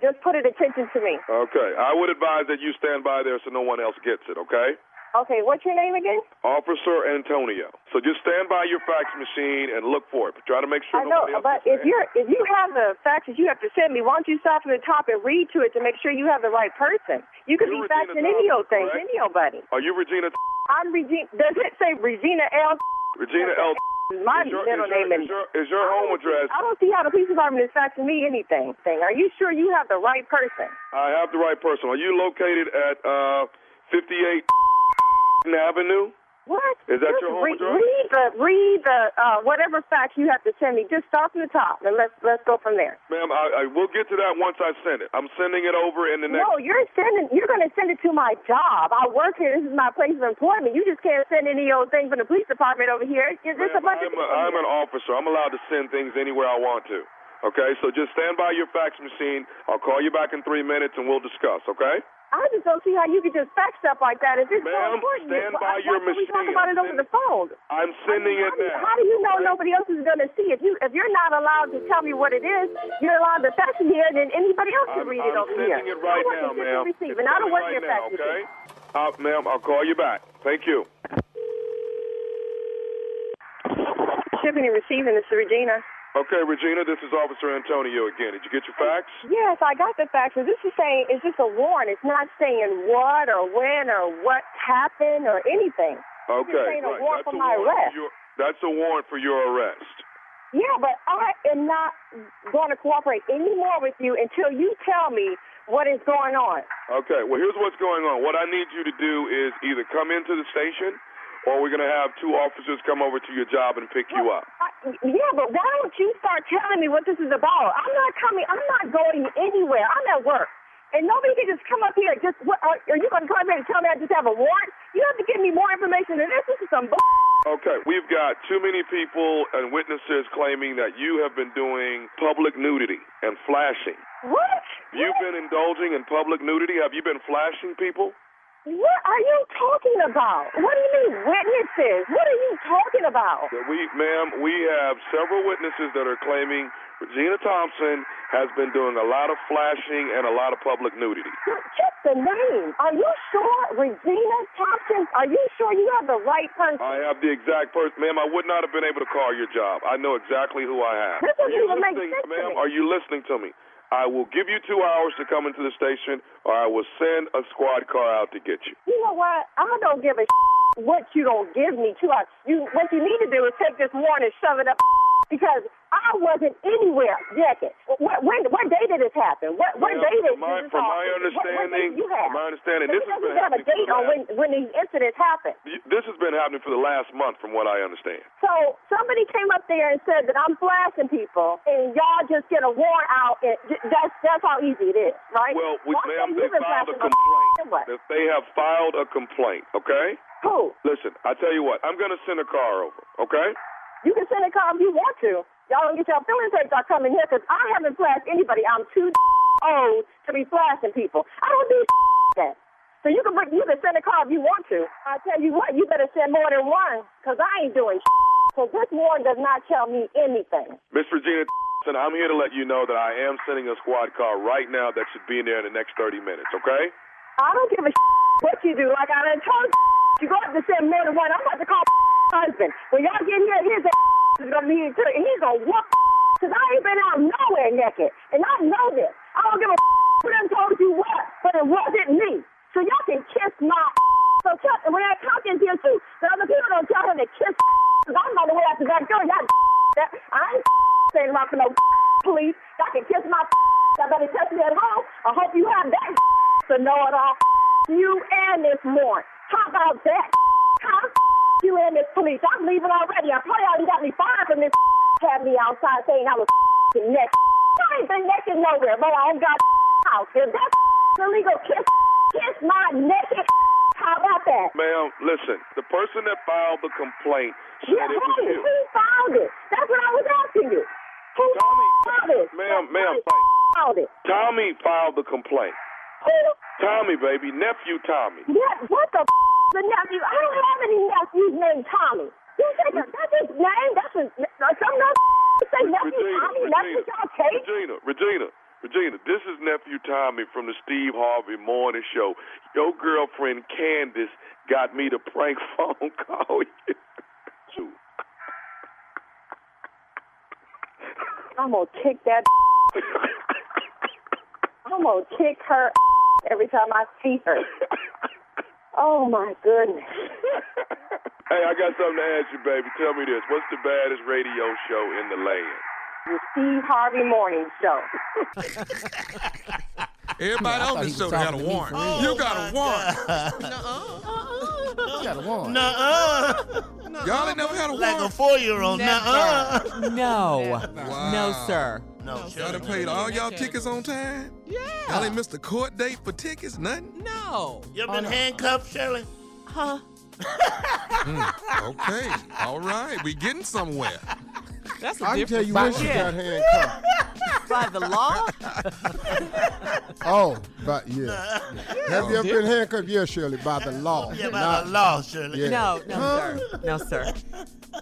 Just put it attention to me. Okay. I would advise that you stand by there so no one else gets it. Okay? Okay, what's your name again? Officer Antonio. So just stand by your fax machine and look for it. But try to make sure I know, but if you're if you have the faxes you have to send me, why don't you start from the top and read to it to make sure you have the right person? You could You're be Regina faxing any old thing, any old buddy. Are you Regina? I'm Regina. Does it say Regina L? Regina L. My Is your, middle is your, name is your, is your home address? I don't see how the police department is faxing me anything. Thing. Are you sure you have the right person? I have the right person. Are you located at uh 58 Avenue? What? Is that Just your home read, address? read the read the uh, whatever fax you have to send me. Just start from the top and let's let's go from there. Ma'am, I, I will get to that once I send it. I'm sending it over in the next. No, you're sending. You're going to send it to my job. I work here. This is my place of employment. You just can't send any old thing from the police department over here. It's just a bunch I'm, of a, I'm an officer. I'm allowed to send things anywhere I want to. Okay, so just stand by your fax machine. I'll call you back in three minutes and we'll discuss. Okay? I just don't see how you could just fax stuff like that. If it's so important, stand why by your can't we talk about it over the phone? I'm sending it How do, now. how do you know nobody else is going to see it? You, if you're not allowed to tell me what it is, you're allowed to fax it here, and then anybody else can I'm, read it I'm over here. sending it right I now, ma'am. and receiving. It's I don't want right now, fax okay? Uh, ma'am, I'll call you back. Thank you. Shipping and receiving. This is Regina. Okay, Regina, this is Officer Antonio again. Did you get your fax? Yes, I got the facts. faxes. This is saying it's just a warrant. It's not saying what or when or what happened or anything. Okay, saying a right. warrant That's for a my warrant arrest. for your, that's a warrant for your arrest. Yeah, but I am not going to cooperate anymore with you until you tell me what is going on. Okay, well, here's what's going on. What I need you to do is either come into the station or we're going to have two officers come over to your job and pick you up. I, yeah, but why don't you start telling me what this is about? I'm not coming. I'm not going anywhere. I'm at work. And nobody can just come up here. Just what, are, are you going to come up here and tell me I just have a warrant? You have to give me more information than this. This is some bull. Okay, we've got too many people and witnesses claiming that you have been doing public nudity and flashing. What? You've been indulging in public nudity. Have you been flashing people? What are you talking about? What do you mean witnesses? What are you talking about? We, ma'am, we have several witnesses that are claiming Regina Thompson has been doing a lot of flashing and a lot of public nudity. Just the name. Are you sure, Regina Thompson? Are you sure you have the right person? I have the exact person, ma'am. I would not have been able to call your job. I know exactly who I have. This doesn't even make sense ma'am? Are you listening to me? I will give you two hours to come into the station, or I will send a squad car out to get you. You know what? I don't give a what you don't give me two hours. You what you need to do is take this warrant and shove it up because I wasn't anywhere naked. What, when what day did this happen? What what day did from my, this from all- my what- what understanding, you have? from my understanding, this has been have a date on when when these incidents happened. this has been happening for the last month, from what I understand. So somebody came up there and said that I'm flashing people, and y'all just get a warrant out. And that's that's how easy it is, right? Well, we, ma'am, they filed a complaint. What? They have filed a complaint. Okay. Who? Listen, I tell you what. I'm going to send a car over. Okay. You can send a car if you want to. Y'all don't get your feelings hurt by coming here because I haven't flashed anybody. I'm too old to be flashing people. I don't do that. So you can bring, you can send a car if you want to. I tell you what, you better send more than one because I ain't doing because this warrant does not tell me anything. Miss Regina, Thompson, I'm here to let you know that I am sending a squad car right now that should be in there in the next 30 minutes. Okay. I don't give a what you do. Like I done told you, you go have to send more than one. I'm about to call husband. When y'all get here, his gonna be and he's gonna whoop. Cause I ain't been out nowhere naked, and I know this. I don't give a who done told you what, but it wasn't me. So y'all can kiss my. So tell, and when that cock is here too, the other people don't tell him to kiss. Cause I'm on the way out the back door. Y'all, that, I ain't saying about for no police. Y'all can kiss my. Y'all better test me at home. I hope you have that to know it all. You and this morning. How about that? Huh? You and this police. I'm leaving already. I probably already got me fired from this had me outside saying I was naked. I ain't been naked nowhere, but I ain't got a house. If that's illegal, kiss, kiss my naked. How about that? Ma'am, listen. The person that filed the complaint said Yeah, it was hey, you. who found it? That's what I was asking you. Who Tommy, found it? ma'am, ma'am, found it? Tommy filed the complaint. Who? Tommy, baby, nephew Tommy. What, what the the nephew? I don't have any nephews named Tommy. You said that, that's his name? That's his, some other say nephew Regina, Tommy? That's what y'all take? Regina, Regina, Regina, this is nephew Tommy from the Steve Harvey Morning Show. Your girlfriend Candace got me to prank phone call you. I'm gonna kick that. I'm gonna kick her every time I see her. Oh my goodness. Hey, I got something to ask you, baby. Tell me this: What's the baddest radio show in the land? The Steve Harvey Morning Show. Everybody on this show got a warrant. you got a oh, warrant. You got a warrant. Nuh-uh. Y'all ain't never had a warrant. Like a four-year-old. Nuh-uh. No. Wow. No, sir. No, Y'all Shirley. done paid all y'all tickets on time? Yeah. Y'all ain't missed a court date for tickets, nothing? No. You ever been handcuffed, Shirley? Huh? Hmm, okay, all right, we getting somewhere. That's a I can different tell you when she yeah. got handcuffed. By the law? Oh, but yeah. Have you ever been handcuffed? Yeah, Shirley, by the law. Yeah, by Not- the law, Shirley. Yeah. No, no, sir. No, sir.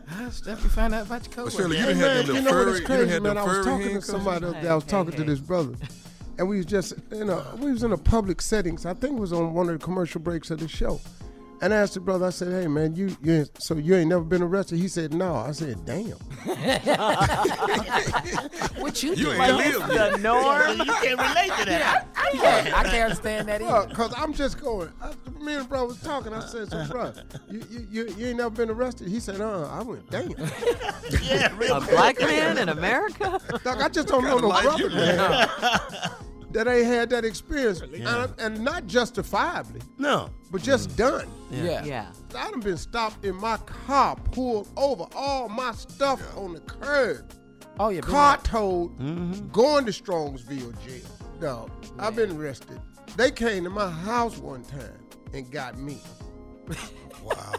How stuff you find out about your Well, coworker? Shirley, you Hey, done man, had them you little know what furry, is you done crazy, had man? them I was furry talking to handcuffs? somebody the. I was Hey, talking hey, to this brother, and we was just in a we was in a public settings. I think it was on one of the commercial breaks of the show. And I asked the brother, I said, "Hey man, you you ain't- so you ain't never been arrested?" He said, "No." I said, "Damn." What you You doing? ain't It's live. the norm. You can't relate to that. Yeah, I can't understand that either. Because I'm just going. I, me and the brother was talking. I said, "So, bro, you, you you you ain't never been arrested?" He said, "Uh." I went, "Damn." Yeah, real A black man in America? Doc, I just don't know no like brother man, that ain't had that experience, and, and not justifiably, No. but just mm. done. Yeah. Yeah. I done been stopped in my car, pulled over, all my stuff on the curb, Oh, yeah. been car there. towed, mm-hmm. going to Strongsville jail. No, I've been arrested. They came to my house one time and got me. Wow.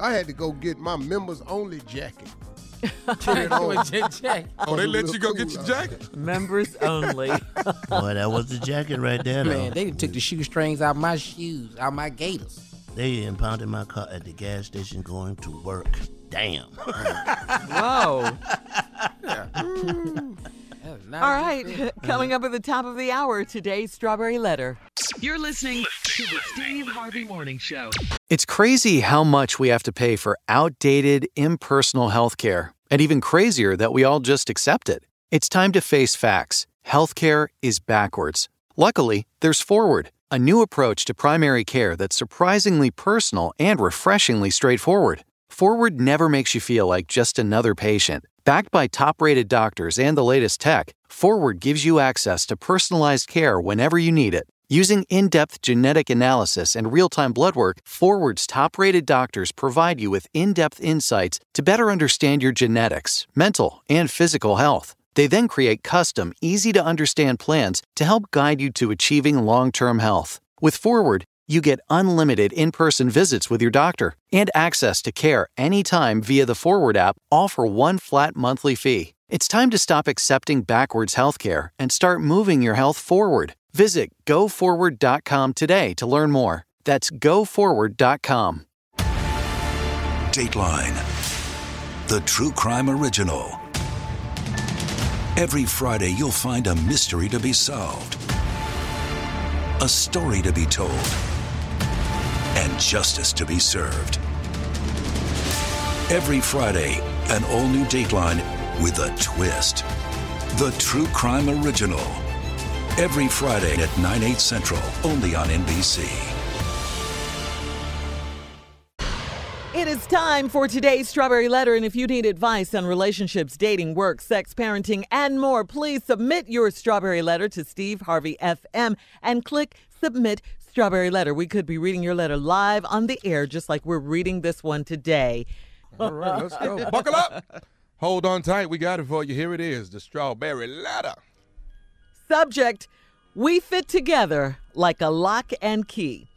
I had to go get my members only jacket. Put it on. Jack. Oh, they let you go get your jacket? Members only. Boy, that was the jacket right there, though. Man, they took the shoestrings out my shoes, out my gaiters. They impounded my car at the gas station going to work. Damn. Whoa. Mm. That was not All a good right. feeling. Coming up at the top of the hour, today's Strawberry Letter. You're listening to the Steve Harvey Morning Show. It's crazy how much we have to pay for outdated, impersonal healthcare, and even crazier that we all just accept it. It's time to face facts. Healthcare is backwards. Luckily, there's Forward, a new approach to primary care that's surprisingly personal and refreshingly straightforward. Forward never makes you feel like just another patient. Backed by top rated doctors and the latest tech, Forward gives you access to personalized care whenever you need it. Using in depth genetic analysis and real time blood work, Forward's top rated doctors provide you with in depth insights to better understand your genetics, mental, and physical health. They then create custom, easy to understand plans to help guide you to achieving long term health. With Forward, you get unlimited in person visits with your doctor and access to care anytime via the Forward app, all for one flat monthly fee. It's time to stop accepting backwards healthcare and start moving your health forward. Visit goforward.com today to learn more. That's goforward.com. Dateline, the true crime original. Every Friday, you'll find a mystery to be solved, a story to be told, and justice to be served. Every Friday, an all new Dateline with a twist. The True Crime Original. Every Friday at 9, 8 central, only on NBC. It is time for today's Strawberry Letter. And if you need advice on relationships, dating, work, sex, parenting, and more, please submit your Strawberry Letter to Steve Harvey FM and click Submit Strawberry Letter. We could be reading your letter live on the air, just like we're reading this one today. All right, let's go. Buckle up. Hold on tight. We got it for you. Here it is the strawberry Letter. Subject We fit together like a lock and key.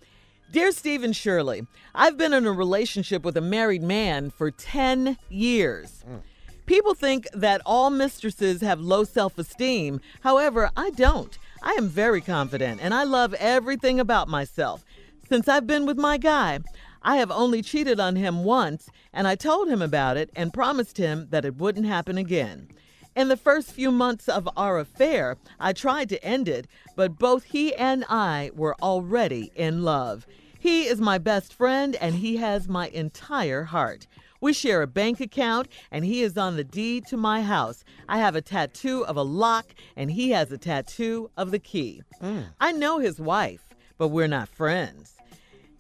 Dear Stephen Shirley, I've been in a relationship with a married man for 10 years. Mm. People think that all mistresses have low self esteem. However, I don't. I am very confident and I love everything about myself. Since I've been with my guy, I have only cheated on him once, and I told him about it and promised him that it wouldn't happen again. In the first few months of our affair, I tried to end it, but both he and I were already in love. He is my best friend and he has my entire heart. We share a bank account and he is on the deed to my house. I have a tattoo of a lock and he has a tattoo of the key. Mm. I know his wife, but we're not friends.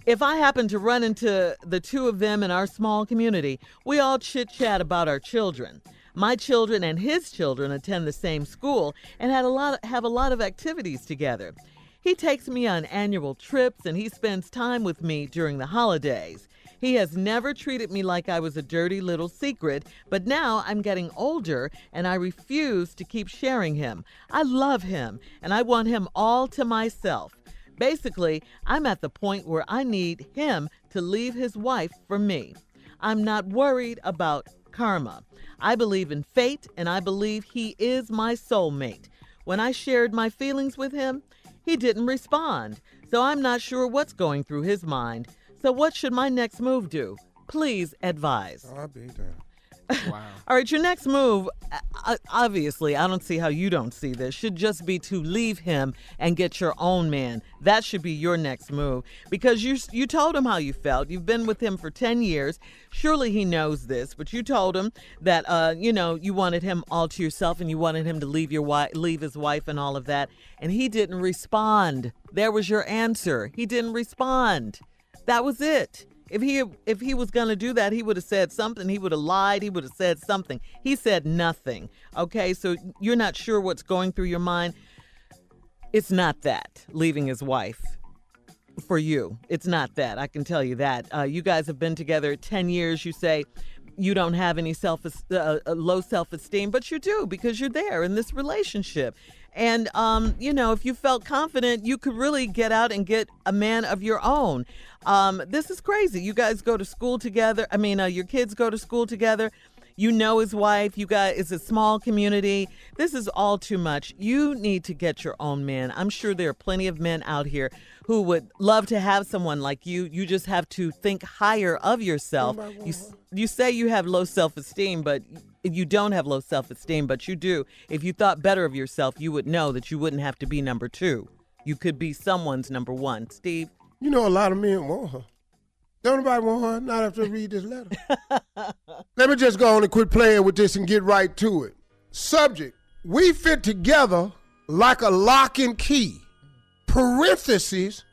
If I happen to run into the two of them in our small community, we all chit chat about our children. My children and his children attend the same school and had a lot have a lot of activities together. He takes me on annual trips and he spends time with me during the holidays. He has never treated me like I was a dirty little secret, but now I'm getting older and I refuse to keep sharing him. I love him and I want him all to myself. Basically, I'm at the point where I need him to leave his wife for me. I'm not worried about karma. I believe in fate and I believe he is my soulmate. When I shared my feelings with him, he didn't respond, so I'm not sure what's going through his mind. So, what should my next move do? Please advise. I'll be damned. All right, your next move, uh, obviously, I don't see how you don't see this, should just be to leave him and get your own man. That should be your next move because you you told him how you felt. You've been with him for 10 years. Surely he knows this, but you told him that uh, you know, you wanted him all to yourself and you wanted him to leave your wife, leave his wife and all of that, and he didn't respond. There was your answer. He didn't respond. That was it. If he if he was gonna do that, he would have said something. He would have lied. He would have said something. He said nothing. Okay, so you're not sure what's going through your mind. It's not that leaving his wife for you. It's not that. I can tell you that. Uh, you guys have been together ten years. You say you don't have any self uh, uh, low self esteem, but you do because you're there in this relationship. And um, you know, if you felt confident, you could really get out and get a man of your own. Um, this is crazy. You guys go to school together. I mean, uh, your kids go to school together. You know his wife. You got it's a small community. This is all too much. You need to get your own man. I'm sure there are plenty of men out here who would love to have someone like you. You just have to think higher of yourself. You you say you have low self-esteem, but you don't have low self-esteem, but you do. If you thought better of yourself, you would know that you wouldn't have to be number 2. You could be someone's number 1. Steve You know, a lot of men want her. Don't nobody want her, not after I read this letter. Let me just go on and quit playing with this and get right to it. Subject We fit together like a lock and key, parentheses,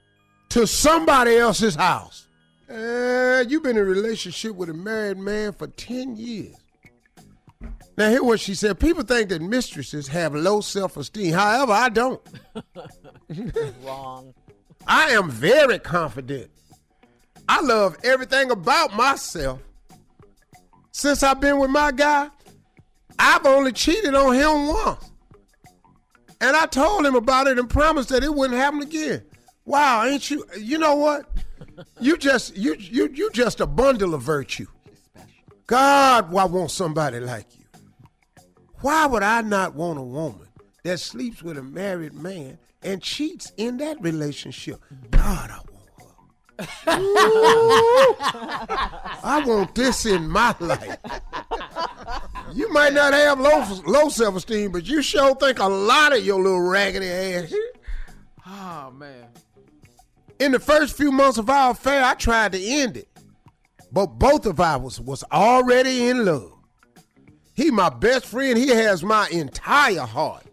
to somebody else's house. Uh, you've been in a relationship with a married man for 10 years. Now, hear what she said. People think that mistresses have low self esteem. However, I don't. Wrong. I am very confident. I love everything about myself. Since I've been with my guy, I've only cheated on him once. And I told him about it and promised that it wouldn't happen again. Wow, ain't you you know what? You just you you you just a bundle of virtue. God, why want somebody like you? Why would I not want a woman that sleeps with a married man and cheats in that relationship? God, I want I want this in my life. You might not have low low self esteem, but you sure think a lot of your little raggedy ass. Oh man. In the first few months of our affair, I tried to end it, but both of us was already in love. He my best friend. He has my entire heart.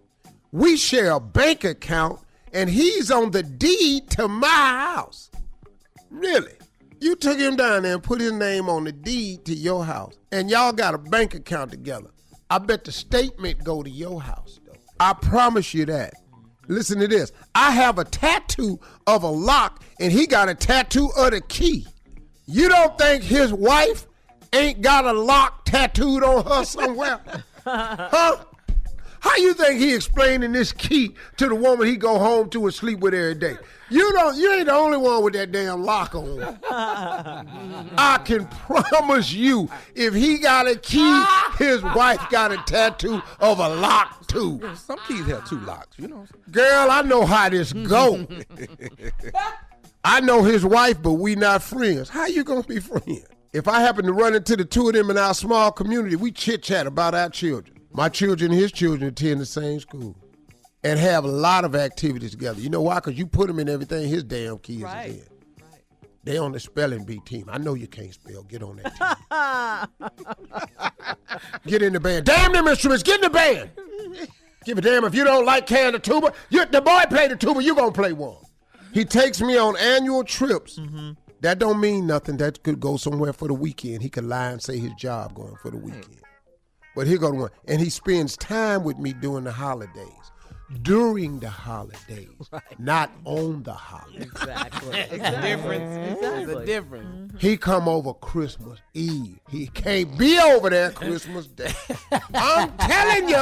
We share a bank account, and he's on the deed to my house. Really? You took him down there and put his name on the deed to your house, and y'all got a bank account together. I bet the statement go to your house, though. I promise you that. Listen to this. I have a tattoo of a lock, and he got a tattoo of the key. You don't think his wife ain't got a lock tattooed on her somewhere? huh? How you think he explaining this key to the woman he go home to and sleep with every day? You don't. You ain't the only one with that damn lock on. I can promise you, if he got a key, his wife got a tattoo of a lock too. Some keys have two locks, you know. Girl, I know how this go. I know his wife, but we not friends. How you gonna be friends? If I happen to run into the two of them in our small community, we chit chat about our children. My children and his children attend the same school and have a lot of activities together. You know why? Because you put them in everything his damn kids Right. is in. They on the spelling bee team. I know you can't spell. Get on that team. Get in the band. Damn them instruments. Get in the band. Give a damn if you don't like can the tuba. You, the boy play the tuba. You gonna play one. He takes me on annual trips. Mm-hmm. That don't mean nothing. That could go somewhere for the weekend. He could lie and say his job going for the weekend. But here go the one. And he spends time with me during the holidays. During the holidays, not on the holidays. Exactly. It's a difference. It's a difference. Mm-hmm. He come over Christmas Eve. He can't be over there Christmas Day. I'm telling you.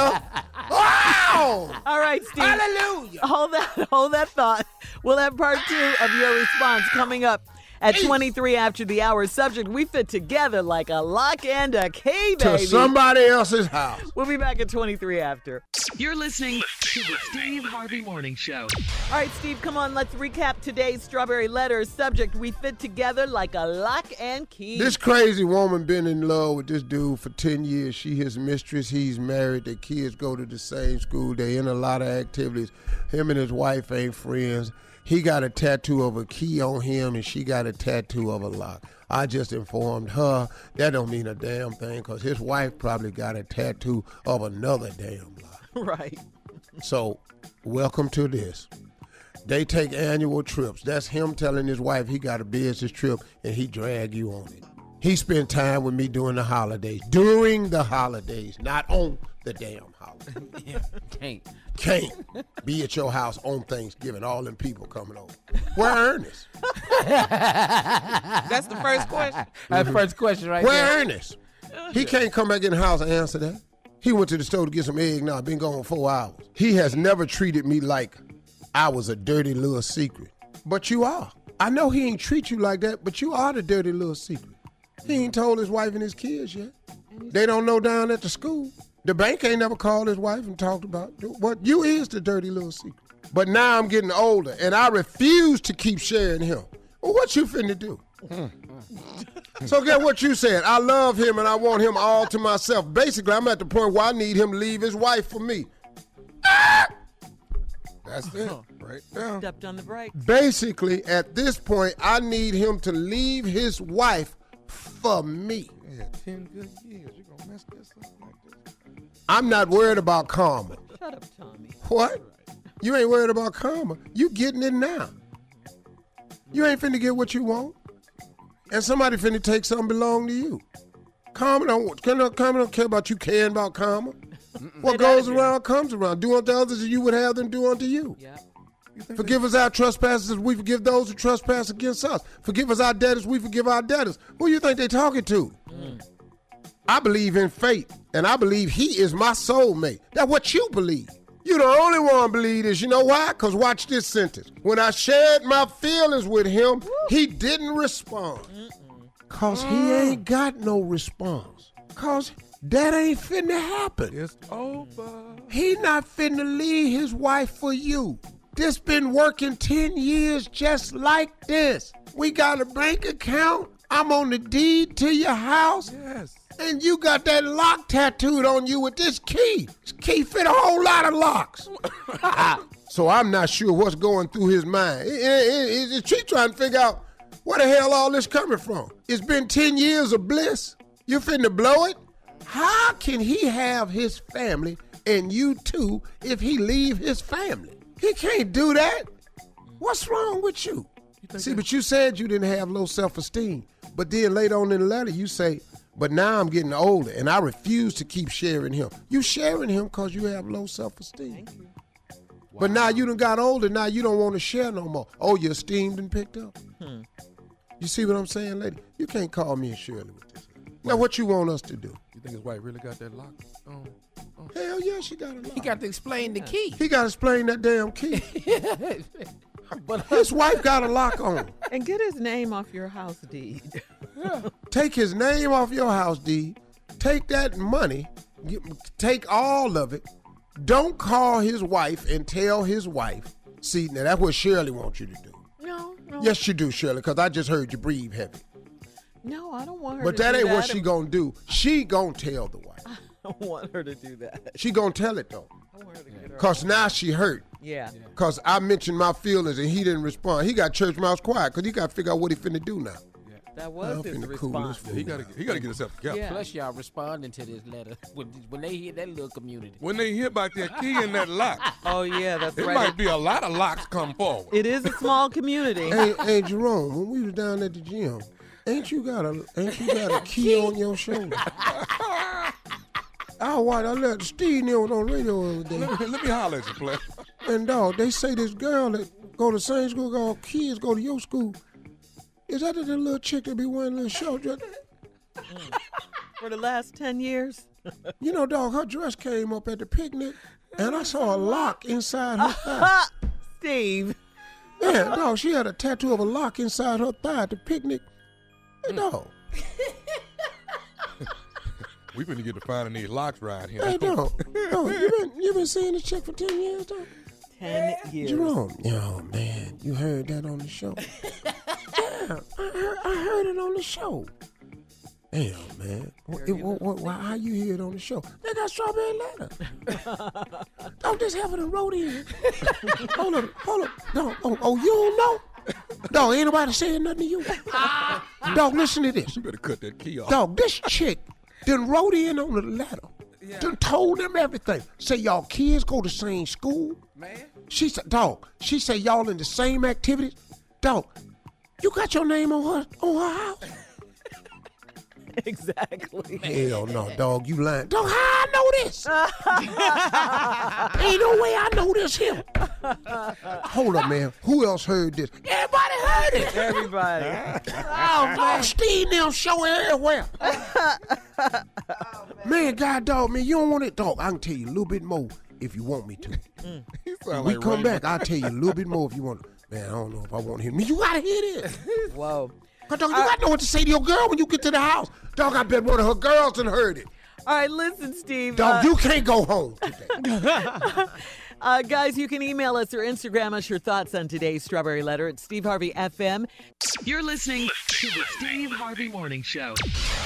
Wow! All right, Steve. Hallelujah. Hold that, hold that thought. We'll have part two of your response coming up at 23 after the hour. Subject: We fit together like a lock and a key, To somebody else's house. We'll be back at 23 after. You're listening to the Steve Harvey Morning Show. All right, Steve, come on. Let's recap today's strawberry letters. Subject: We fit together like a lock and key. This crazy woman been in love with this dude for 10 years. She his mistress, he's married, their kids go to the same school, they in a lot of activities. Him and his wife ain't friends. He got a tattoo of a key on him and she got a tattoo of a lock. I just informed her that don't mean a damn thing because his wife probably got a tattoo of another damn lock. right. So, welcome to this. They take annual trips. That's him telling his wife he got a business trip and he drag you on it. He spent time with me during the holidays. During the holidays, not on the damn holiday. Can't. Can't be at your house on Thanksgiving. All them people coming over. Where Ernest? That's the first question. That's the first question right Where there. Ernest? He can't come back in the house and answer that. He went to the store to get some egg. Now been gone four hours. He has never treated me like I was a dirty little secret. But you are. I know he ain't treat you like that, but you are the dirty little secret. He ain't told his wife and his kids yet. They don't know down at the school. The bank ain't never called his wife and talked about what you is the dirty little secret. But now I'm getting older and I refuse to keep sharing him. Well, what you finna do? So get what you said. I love him and I want him all to myself. Basically, I'm at the point where I need him to leave his wife for me. Ah! That's it, right there. Stepped on the brakes. Basically, at this point, I need him to leave his wife for me. Yeah, 10 good years. you going to mess this up like this. I'm not worried about karma. Shut up, Tommy. What? You ain't worried about karma. You getting it now. You ain't finna get what you want. And somebody finna take something belong to you. Karma don't, karma don't care about you caring about karma. What goes around comes around. Do unto others as you would have them do unto you. Forgive us our trespasses as we forgive those who trespass against us. Forgive us our debtors, we forgive our debtors. Who you think they talking to? Mm. I believe in fate, and I believe he is my soulmate. That's what you believe. You the only one believe this. You know why? Because watch this sentence. When I shared my feelings with him, he didn't respond. Because he mm. ain't got no response. Because that ain't finna happen. It's over. He not finna leave his wife for you. This been working 10 years just like this. We got a bank account. I'm on the deed to your house. Yes. And you got that lock tattooed on you with this key. This key fit a whole lot of locks. so I'm not sure what's going through his mind. Is she trying to figure out where the hell all this coming from? It's been 10 years of bliss. You finna blow it? How can he have his family and you too if he leave his family? He can't do that. What's wrong with you? See, but you said you didn't have low self-esteem. But then later on in the letter, you say, but now I'm getting older and I refuse to keep sharing him. You sharing him because you have low self-esteem. But now you done got older, now you don't want to share no more. Oh, your esteem done picked up? Hmm. You see what I'm saying, lady? You can't call me and Shirley with this. Now, what you want us to do? You think his wife really got that lock on? Oh. Hell yeah, she got a lock. He got to explain the key. He got to explain that damn key. but his wife got a lock on. And get his name off your house deed. yeah. Take his name off your house deed. Take that money. Take all of it. Don't call his wife and tell his wife. See, now that's what Shirley wants you to do. No, no. Yes, you do, Shirley, because I just heard you breathe heavy. No, I don't want her But that ain't what she gonna do. She gonna tell the wife. I don't want her to do that. She gonna tell it though. Cause now she hurt. Yeah. Cause I mentioned my feelings and he didn't respond. He got church mouse quiet because he got to figure out what he finna do now. That I'm was his cool response. this. He gotta, he gotta get himself together. Yeah. Plus, y'all responding to this letter when, when they hear that little community. When they hear about that key in that lock, Oh yeah, that's it right. might be a lot of locks come forward. It is a small community. hey, hey, Jerome, when we was down at the gym, ain't you got a ain't you got a key on your shoulder? I watch. I let Steve know on radio the other day. Let me, let me holler at you, play. And dog, they say this girl that go to same school, go kids go to your school. Is that the little chick that be wearing little short dress? For the last ten years. You know, dog, her dress came up at the picnic, and I saw a lock inside her thigh. Steve. Yeah, dog, she had a tattoo of a lock inside her thigh at the picnic. Hey, mm. dog, We finna get to finding these locks right here. hey, dog, dog, you been you been seeing this chick for ten years, dog? Ten years. Jerome, yo, man, you heard that on the show? yeah, I heard, I heard it on the show. Damn, man. It, what, what, why, how you hear it on the show? They got strawberry letter. Don't just have it in wrote in. hold up, hold up. No, oh, oh, you don't know? Dog, ain't nobody saying nothing to you. Dog, listen to this. You better cut that key off. Dog, this chick then wrote in on the letter. Done told them everything. Say y'all kids go to same school. Man. She said, dog, she said y'all in the same activities. Dog, you got your name on her on her house? Exactly. Hell no, dog, you lying. Dog, how I know this? Ain't no way I know this here. Hold up, man. Who else heard this? Everybody heard it. Everybody. Oh, man. Steve now show everywhere. man, God, dog, man, you don't want it, dog. I can tell you a little bit more if you want me to. Mm. You When sound we like come Raymond. back, I'll tell you a little bit more if you want. Man, I don't know if I want to hear me. You gotta hear this. Whoa. Cause dog, you gotta know what to say to your girl when you get to the house. Dog, I bet one of her girls and heard it. All right, listen, Steve. Dog, uh, you can't go home today. Uh, guys, you can email us or Instagram us your thoughts on today's Strawberry Letter at Steve Harvey FM. You're listening to the Steve Harvey Morning Show.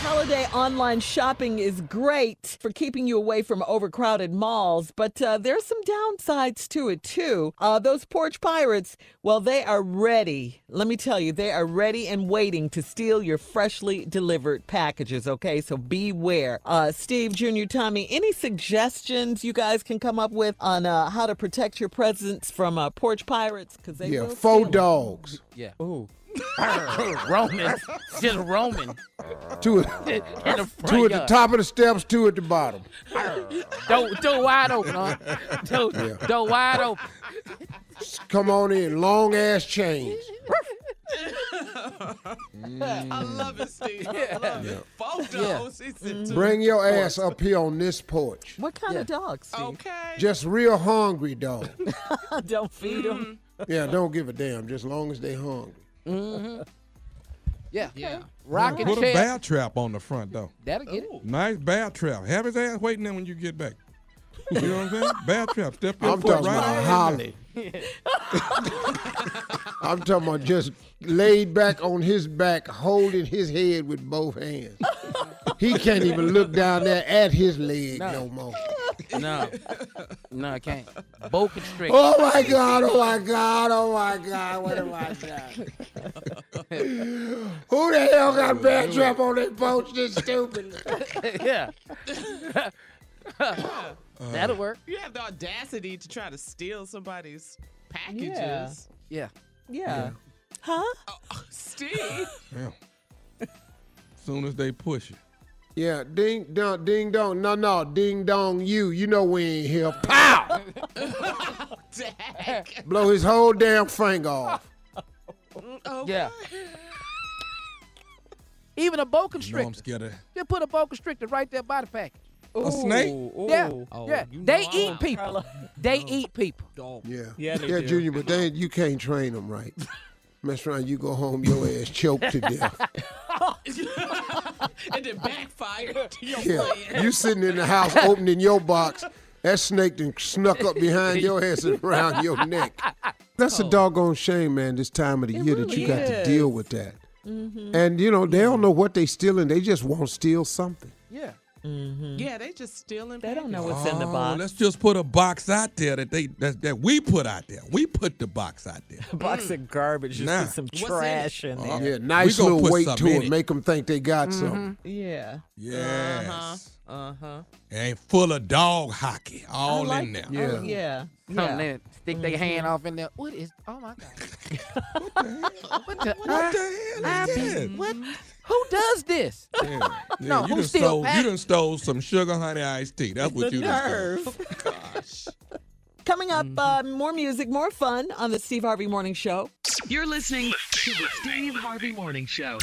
Holiday online shopping is great for keeping you away from overcrowded malls, but uh, there's some downsides to it too. Uh, those porch pirates, well, they are ready. Let me tell you, they are ready and waiting to steal your freshly delivered packages. Okay, so beware. Uh, Steve, Junior, Tommy, any suggestions you guys can come up with on uh, how to protect your presents from uh, porch pirates? Because they yeah, will four steal 'em. dogs. Yeah. Ooh. Roman. Just Roman. Two, In the two at the top of the steps, two at the bottom. Door, door wide open, huh? Door, door wide open. Come on in, long ass chains. I love it, Steve. I love it. Photos. He said two. Bring your ass up here on this porch. What kind of dog, Steve? Okay. Just real hungry dog. Don't feed them. Yeah, don't give a damn, just long as they hungry. Mm-hmm. Yeah. Yeah. Rocking Put a chair. bear trap on the front though. That'll get it. Nice bear trap. Have his ass waiting there when you get back. You know what I'm saying? Bear trap. Step your I'm foot talking right about Holly. I'm talking about just laid back on his back, holding his head with both hands. He can't even look down there at his leg no, No. more. No. No, I can't. Boa constrictor. Oh my God, oh my God, oh my God, what have I done? Who the hell got bear trap on their porch this stupid? yeah. Uh, That'll work. You have the audacity to try to steal somebody's packages. Yeah. Yeah. yeah. Huh? Oh, oh, Steve. Yeah. Soon as they push it. Yeah, ding dong, ding dong. No, no, ding dong. You, you know we ain't here. Pow! Dak. Blow his whole damn finger off. Okay. Yeah. Even a boa You know I'm scared of Just put a boa constrictor right there by the package. A snake. Yeah. Oh, yeah. you They I eat want people. They eat people. Yeah, Yeah, yeah, do. Junior, but they, you can't train them right. Mess around, you go home, your ass choked to death. and then backfired to your Yeah, plan. you sitting in the house opening your box. That snake done snuck up behind your ass and around your neck. That's a oh. doggone shame, man. This time of the year that you got to deal with that. Mm-hmm. And you know they don't know what they stealing. They just want to steal something. Yeah. Yeah, they just stealing. They don't know packages. what's in the Oh, box. Let's just put a box out there that they that, that we put out there. We put the box out there. A box of garbage, just Nah. with some What's in trash it? in there. Oh. Yeah, nice little weight to it. it. Make them think they got Mm-hmm. something. Yeah. Yes. Uh-huh. Uh-huh. And full of dog hockey all like in there. it. Yeah. Oh, yeah. Come Yeah. there, stick their hand off in there. What is? Oh my God! what the? hell? What the hell is this? What? Who does this? Yeah, yeah, No, you who done still stole you done stole some sugar honey iced tea. That's what the you done nerve. stole. Gosh. Coming up, uh, more music, more fun on the Steve Harvey Morning Show. You're listening to the Steve Harvey Morning Show.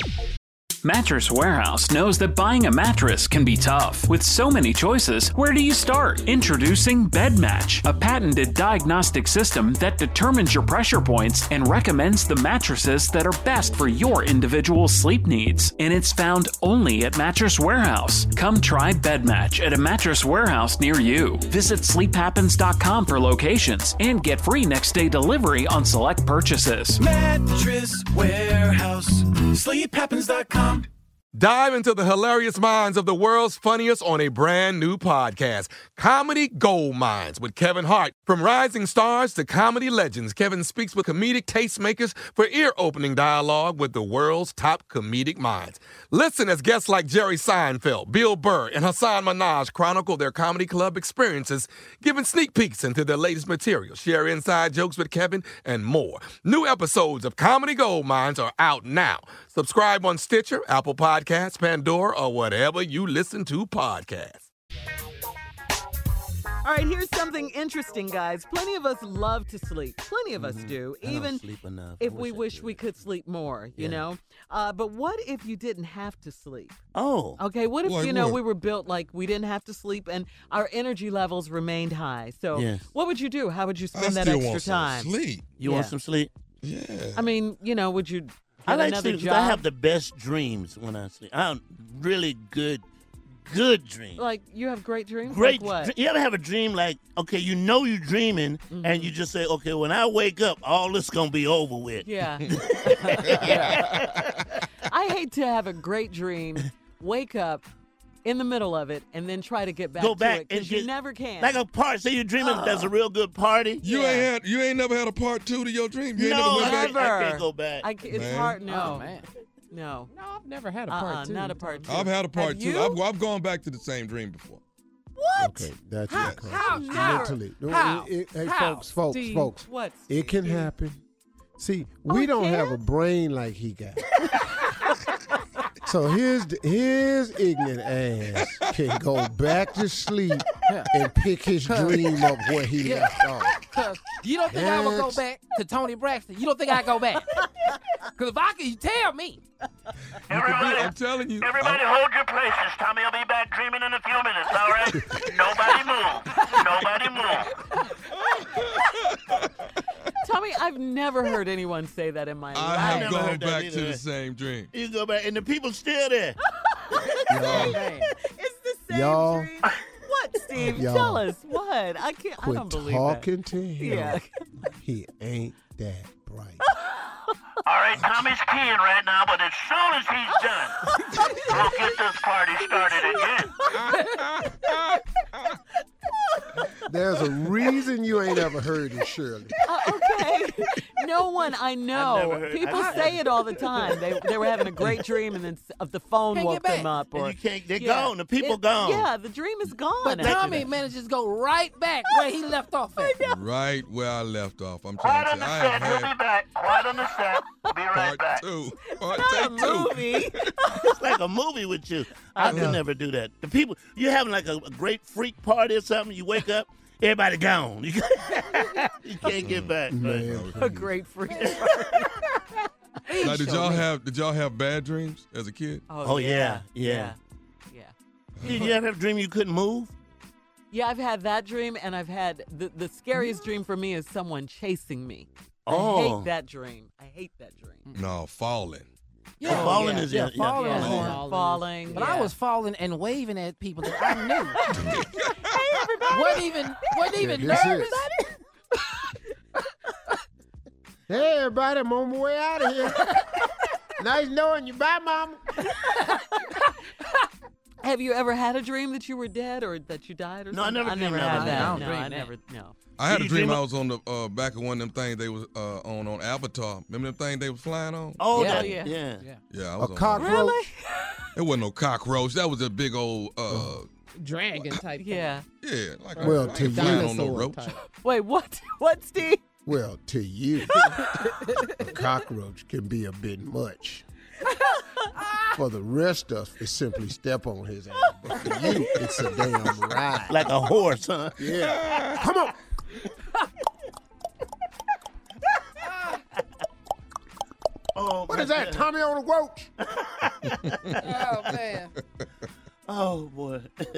Mattress Warehouse knows that buying a mattress can be tough. With so many choices, where do you start? Introducing BedMatch, a patented diagnostic system that determines your pressure points and recommends the mattresses that are best for your individual sleep needs. And it's found only at Mattress Warehouse. Come try BedMatch at a mattress warehouse near you. Visit sleephappens.com for locations and get free next day delivery on select purchases. Mattress Warehouse. SleepHappens.com. Dive into the hilarious minds of the world's funniest on a brand new podcast, Comedy Gold Mines with Kevin Hart. From rising stars to comedy legends, Kevin speaks with comedic tastemakers for ear-opening dialogue with the world's top comedic minds. Listen as guests like Jerry Seinfeld, Bill Burr, and Hasan Minhaj chronicle their comedy club experiences, giving sneak peeks into their latest material, share inside jokes with Kevin, and more. New episodes of Comedy Gold Mines are out now. Subscribe on Stitcher, Apple Podcasts, Pandora, or whatever you listen to podcasts. All right, here's something interesting, guys. Plenty of us love to sleep. Plenty of us do, Mm-hmm. I don't even sleep enough. if I we wish I wish did. we could sleep more, you Yeah. know? Uh, but what if you didn't have to sleep? Oh. Okay, what if, Like you know, what? we were built like we didn't have to sleep and our energy levels remained high? So, Yes. what would you do? How would you I spend that still extra want some time? sleep. You want some sleep? Yeah. I mean, you know, would you I like another sleep 'cause? I have the best dreams when I sleep. I have really good, good dreams. like, you have great dreams? Great. Like what? dr- You ever have a dream like, okay, you know you're dreaming, and Mm-hmm. you just say, okay, when I wake up, all this gonna be over with. Yeah. I hate to have a great dream, wake up in the middle of it, and then try to get back Go to back because and you never can. Like a party. Say you're dreaming there's a real good party. You ain't had you ain't never had a part two to your dream. You ain't No, never went back. never. I can't go back. I ca- it's Man. hard. No, Oh, man. No, No, I've never had a uh-uh, part two. not a part two. I've had a part Have two. you? I've, I've gone back to the same dream before. What? Okay, that's How- okay. how- how? mentally. No, How? it- it- hey, How? folks, folks, Steve, folks. What? It can Steve? happen. See, we it don't have a brain like he got. so his his ignorant ass can go back to sleep and pick his dream up where he Yeah. left off. Cause you don't think I would go back to Toni Braxton? You don't think I go back? Cause if I could, you tell me. Everybody, I'm telling you. everybody hold your places. Tommy will be back dreaming in a few minutes, all right? Nobody move. Nobody move. Tommy, I've never heard anyone say that in my I life. have never gone heard that back to either. the same dream. You go back, and the people still there. Y'all, Man. It's the same Y'all- dream. What, Steve? Y'all. Tell us. What? I can't. I quit don't believe talking to him. Yeah. He ain't that bright. All right, Tommy's keying right now, but as soon as he's done, we'll get this party started again. There's a reason you ain't ever heard it, Shirley. Uh, okay. No one I know. heard- People I- say it all the time. They they were having a great dream and then s- of the phone woke them back. up. And Or you can't. They're Yeah. gone. The people It- gone. Yeah, the dream is gone. But Tommy manages to go right back where he left off at. Right where I left off. I'm trying on to the say I set. have We'll be back. Quiet on the set. Be right part back. two. Part Not a two. movie. It's like a movie with you. I could never do that. The people, you're having like a, a great freak party or something. You wake up, everybody gone. You can't, get back. Mm-hmm. Man, a great freak. Now, did y'all have did y'all have bad dreams as a kid? Oh, oh yeah, yeah. yeah. Did you ever have a dream you couldn't move? Yeah, I've had that dream, and I've had the, the scariest dream for me is someone chasing me. I Oh. hate that dream. I hate that dream. No, falling. Yeah, falling yeah, is- yeah, yeah, falling yeah. is Yeah. Falling, But. I was falling and waving at people that I knew. hey everybody! wasn't even wasn't even nervous. Hey, everybody, I'm on my way out of here. nice knowing you. Bye, mama. Have you ever had a dream that you were dead or that you died or No, I something? never I never dreamed had of that. I don't no, dream I that. never. No. I had a dream dream I was on the uh, back of one of them things they was uh, on on Avatar. Remember them thing they was flying on? Oh, Yeah, yeah. yeah. Yeah. Yeah, I A was on cockroach. Really? It wasn't no cockroach. That was a big old uh Dragon type. Yeah. yeah, like Well, a, I to ain't flying on no Dinosaur roach. type. Wait, what? What, Steve? Well, to you, a cockroach can be a bit much. For the rest of us, it's simply step on his ass. But for you, it's a damn ride. Like a horse, huh? yeah. Come on. What is that? Tommy on the roach? Oh man. Oh boy.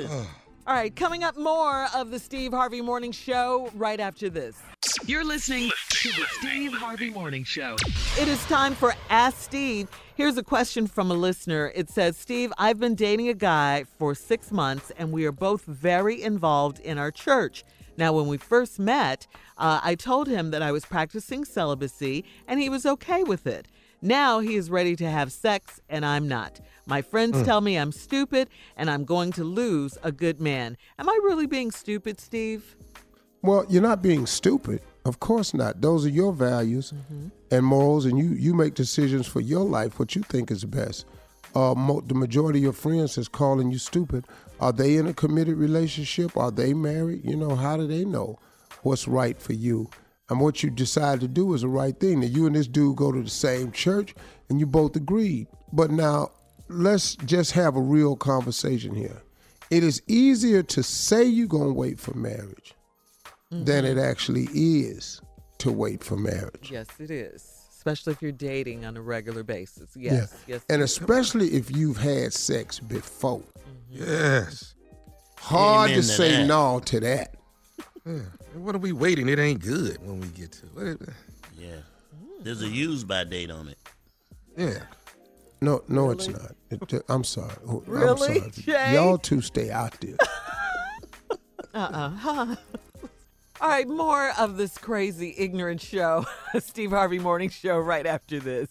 All right, coming up more of the Steve Harvey Morning Show right after this. You're listening to the Steve Harvey Morning Show. It is time for Ask Steve. Here's a question from a listener. It says, Steve, I've been dating a guy for six months and we are both very involved in our church. Now, when we first met, uh, I told him that I was practicing celibacy and he was okay with it. Now he is ready to have sex and I'm not. My friends tell me I'm stupid and I'm going to lose a good man. Am I really being stupid, Steve? Well, you're not being stupid. Of course not. Those are your values and morals, and you you make decisions for your life, what you think is best. Uh, mo- the majority of your friends is calling you stupid. Are they in a committed relationship? Are they married? You know, how do they know what's right for you? And what you decide to do is the right thing. Now, you and this dude go to the same church, and you both agreed. But now, let's just have a real conversation here. It is easier to say you're going to wait for marriage than it mm-hmm. actually is to wait for marriage. Yes, it is. Especially if you're dating on a regular basis. Yes, yes. And especially if you've had sex before. Mm-hmm. Yes. Hard Amen to to say no to that. Yeah. What are we waiting? It ain't good when we get to it. Yeah. There's a use by date on it. Yeah. No, no, it's not. It- I'm sorry. I'm Really, sorry. Jay? Y'all two stay out there. Uh-uh. Huh. All right, more of this crazy, ignorant show. Steve Harvey Morning Show right after this.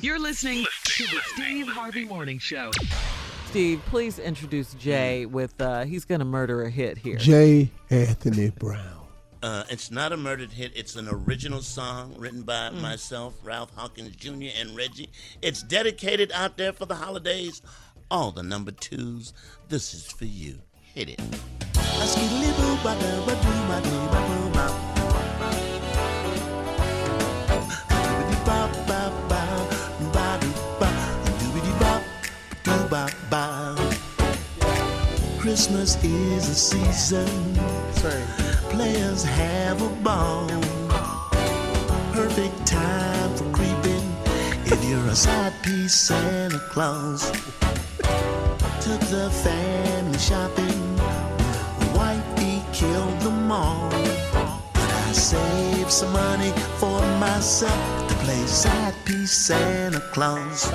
You're listening to the Steve Harvey Morning Show. Steve, please introduce Jay with uh he's gonna murder a hit here. Jay Anthony Brown. Uh, it's not a murdered hit. It's an original song written by myself, Ralph Hawkins Jr., and Reggie. It's dedicated out there for the holidays. All the number twos. This is for you. Hit it. Christmas is a season. Players have a ball. Perfect time for creeping. If you're a side piece Santa Claus. Took the family shopping. Wifey killed them all. But I saved some money for myself to play side piece Santa Claus.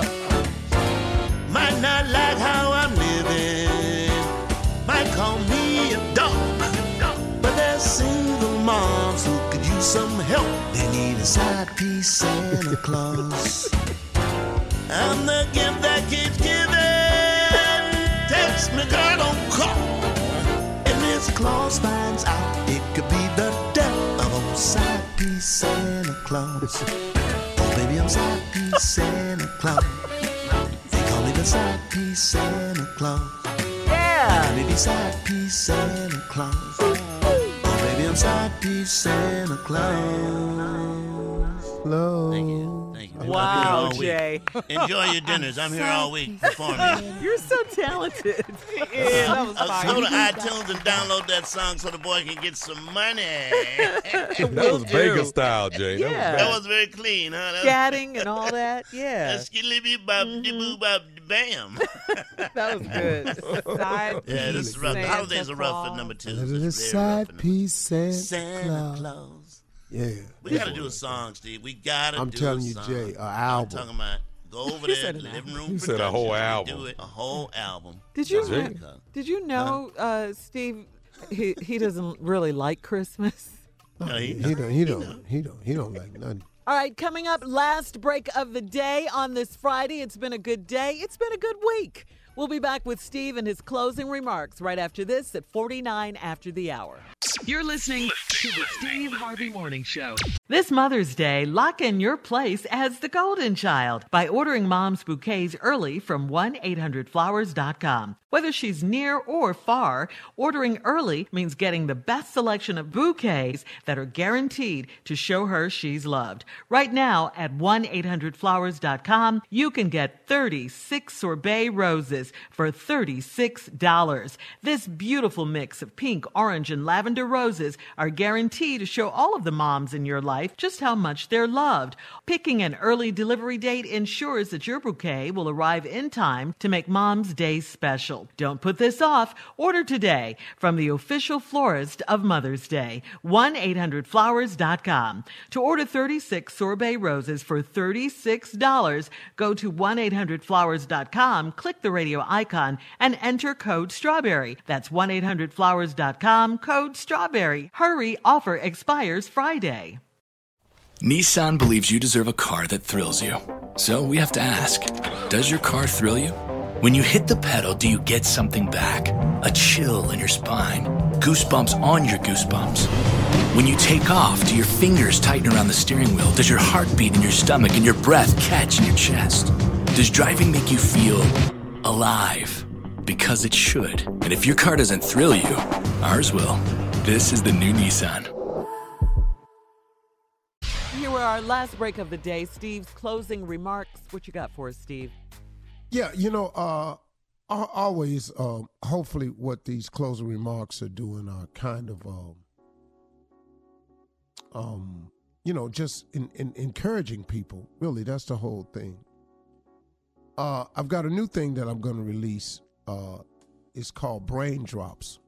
Might not some help. They need a side piece Santa Claus. I'm the gift that keeps giving. Text me, girl, don't call. And Miss Claus finds out it could be the death of old side piece Santa Claus. Oh, baby, I'm side piece Santa Claus. They call me the side piece Santa Claus. Yeah. Baby, side piece Santa Claus. Oh, baby, I'm side piece Santa Claus. Love. Thank you. Thank you. Wow, I'm here all week. Jay. Enjoy your dinners. I'm here all week performing. You're so talented. yeah, that was Uh, fine. go to iTunes and download that song so the boy can get some money. That was Vegas style, Jay. That was Yeah. That was very clean, huh? That was- Scatting and all that. Yeah. Skilly bop boo bop bam. That was good. Side Yeah, this is rough. The holidays are rough for number two. Little It's side piece Santa, Santa Claus. Claus. Yeah. We gotta do a song, Steve. We gotta I'm do telling a you, song. Jay, a I'm album. talking about go over there said to an the living album. room. You said a whole album. Do it, a whole album. Did you Santa did you know uh, Steve he he doesn't really like Christmas? No, he- He don't. He don't. He don't. He don't like nothing. All right, coming up last break of the day on this Friday. It's been a good day. It's been a good week. We'll be back with Steve and his closing remarks right after this at 49 after the hour. You're listening to the Steve Harvey Morning Show. This Mother's Day, lock in your place as the golden child by ordering mom's bouquets early from 1-800-Flowers.com. Whether she's near or far, ordering early means getting the best selection of bouquets that are guaranteed to show her she's loved. Right now at 1-800-Flowers.com, you can get 36 sorbet roses for $36. This beautiful mix of pink, orange, and lavender roses are guaranteed to show all of the moms in your life just how much they're loved. Picking an early delivery date ensures that your bouquet will arrive in time to make mom's day special. Don't put this off. Order today from the official florist of Mother's Day, 1-800-Flowers.com. To order 36 sorbet roses for $36, go to 1-800-Flowers.com, click the radio icon, and enter code STRAWBERRY. That's 1-800-Flowers.com, code STRAWBERRY. Hurry, offer expires Friday. Nissan believes you deserve a car that thrills you. So we have to ask Does your car thrill you? When you hit the pedal, do you get something back? A chill in your spine, goosebumps on your goosebumps. When you take off, do your fingers tighten around the steering wheel? Does your heart beat in your stomach and your breath catch in your chest? Does driving make you feel alive? Because it should. And if your car doesn't thrill you, ours will. This is the new Nissan. Here are our last break of the day. Steve's closing remarks. What you got for us, Steve? Yeah, you know, uh, always, um, hopefully, what these closing remarks are doing are kind of, um, um, you know, just in, in encouraging people. Really, that's the whole thing. Uh, I've got a new thing that I'm going to release. Uh, it's called Brain Drops.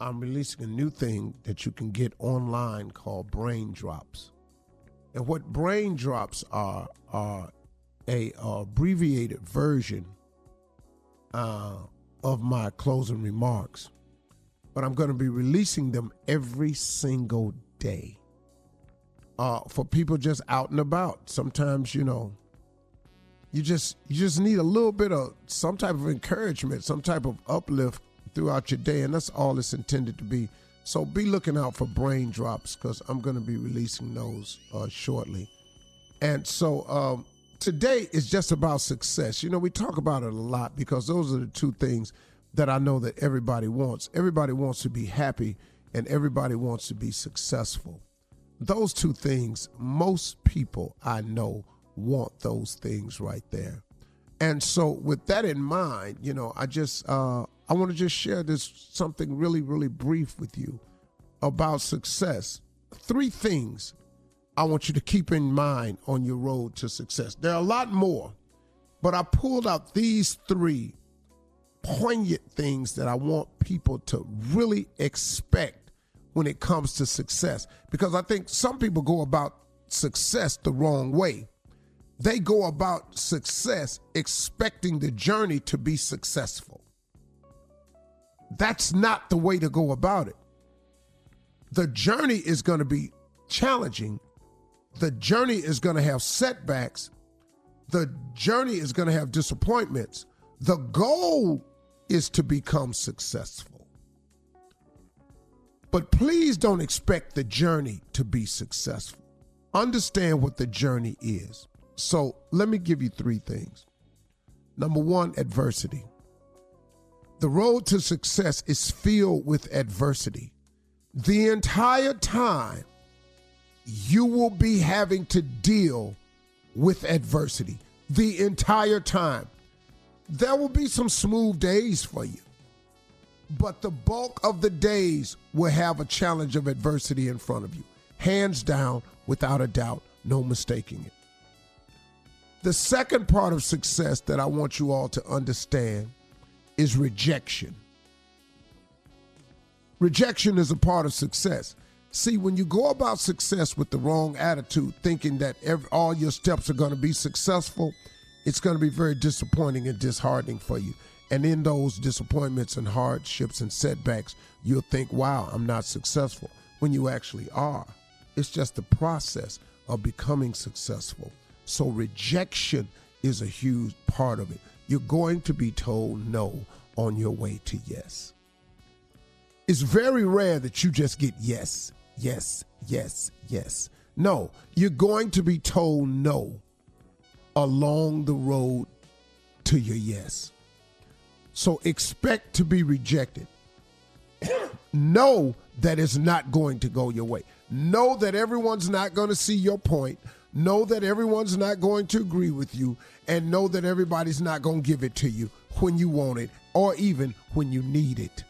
I'm releasing a new thing that you can get online called Brain Drops. And what Brain Drops are are a uh, abbreviated version uh, of my closing remarks, but I'm going to be releasing them every single day uh, for people just out and about. Sometimes, you know, you just you just need a little bit of some type of encouragement, some type of uplift throughout your day, and that's all it's intended to be. So be looking out for brain drops because I'm going to be releasing those uh, shortly. And so um, today is just about success. You know, we talk about it a lot because those are the two things that I know that everybody wants. Everybody wants to be happy and everybody wants to be successful. Those two things, most people I know want those things right there. And so with that in mind, you know, I just uh I want to just share this something really really brief with you about success. Three things I want you to keep in mind on your road to success. There are a lot more, but I pulled out these three poignant things that I want people to really expect when it comes to success. Because I think some people go about success the wrong way. They go about success expecting the journey to be successful. That's not the way to go about it. The journey is going to be challenging. The journey is going to have setbacks. The journey is going to have disappointments. The goal is to become successful. But please don't expect the journey to be successful. Understand what the journey is. So let me give you three things. Number one, adversity. The road to success is filled with adversity. The entire time, you will be having to deal with adversity. The entire time. There will be some smooth days for you, but the bulk of the days will have a challenge of adversity in front of you. Hands down, without a doubt, no mistaking it. The second part of success that I want you all to understand is rejection. Rejection is a part of success. See, when you go about success with the wrong attitude, thinking that every, all your steps are going to be successful, it's going to be very disappointing and disheartening for you. And in those disappointments and hardships and setbacks, you'll think, wow, I'm not successful, when you actually are. It's just the process of becoming successful. So rejection is a huge part of it. you're going to be told no on your way to yes. It's very rare that you just get yes, yes, yes, yes. No, you're going to be told no along the road to your yes. So expect to be rejected. know that it's not going to go your way. Know that everyone's not going to see your point. Know that everyone's not going to agree with you. And know that everybody's not going to give it to you when you want it or even when you need it.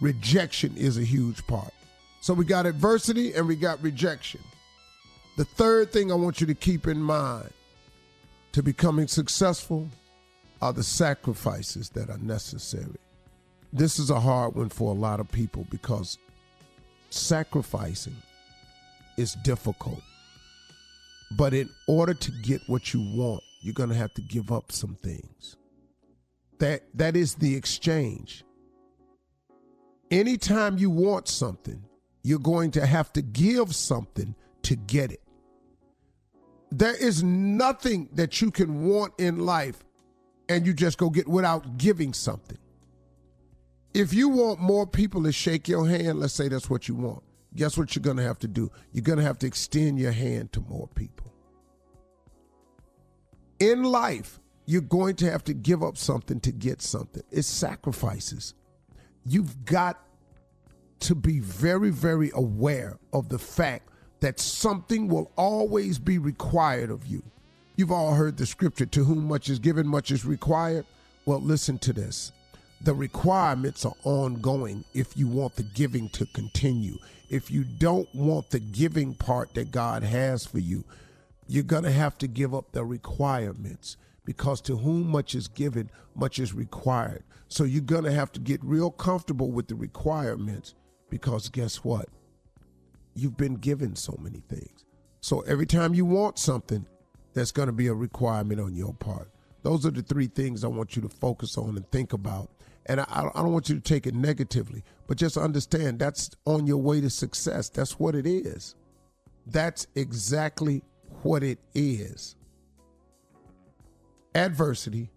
Rejection is a huge part. So we got adversity and we got rejection. The third thing I want you to keep in mind to becoming successful are the sacrifices that are necessary. This is a hard one for a lot of people because sacrificing is difficult. But in order to get what you want, you're going to have to give up some things. That that is the exchange. Anytime you want something, you're going to have to give something to get it. There is nothing that you can want in life and you just go get without giving something. If you want more people to shake your hand, let's say that's what you want, guess what you're going to have to do? You're going to have to extend your hand to more people. In life, you're going to have to give up something to get something. It's sacrifices. You've got to be very, very aware of the fact that something will always be required of you. You've all heard the scripture to whom much is given, much is required. Well, listen to this. The requirements are ongoing if you want the giving to continue. If you don't want the giving part that God has for you, you're going to have to give up the requirements because to whom much is given, much is required. So you're going to have to get real comfortable with the requirements because guess what? You've been given so many things. So every time you want something, that's going to be a requirement on your part. Those are the three things I want you to focus on and think about. And I, I don't want you to take it negatively, but just understand that's on your way to success. That's what it is. That's exactly what it is adversity,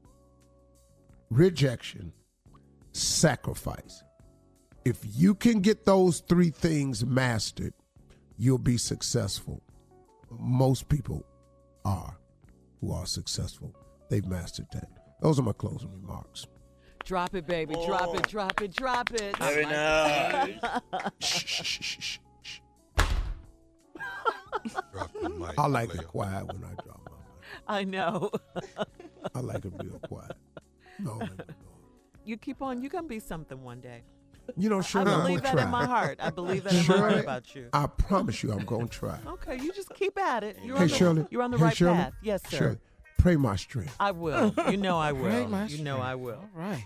rejection, sacrifice. If you can get those three things mastered, you'll be successful. Most people are who are successful. They've mastered that. Those are my closing remarks. Drop it, baby. Drop it, drop it, drop it. Very nice. shh, shh, shh, shh, shh. I like it quiet when I drop my mic. I know. I like it real quiet. No, no, no. You keep on. You're going to be something one day. You know, Shirley, I I'm believe gonna that try. in my heart. I believe that in my heart about you. I promise you, I'm gonna try. Okay, you just keep at it. You're hey, on the, Shirley. You're on the hey, right Shirley, path. Yes, sir. Shirley, pray my strength. I will. You know I will. Pray my you know I will. All right.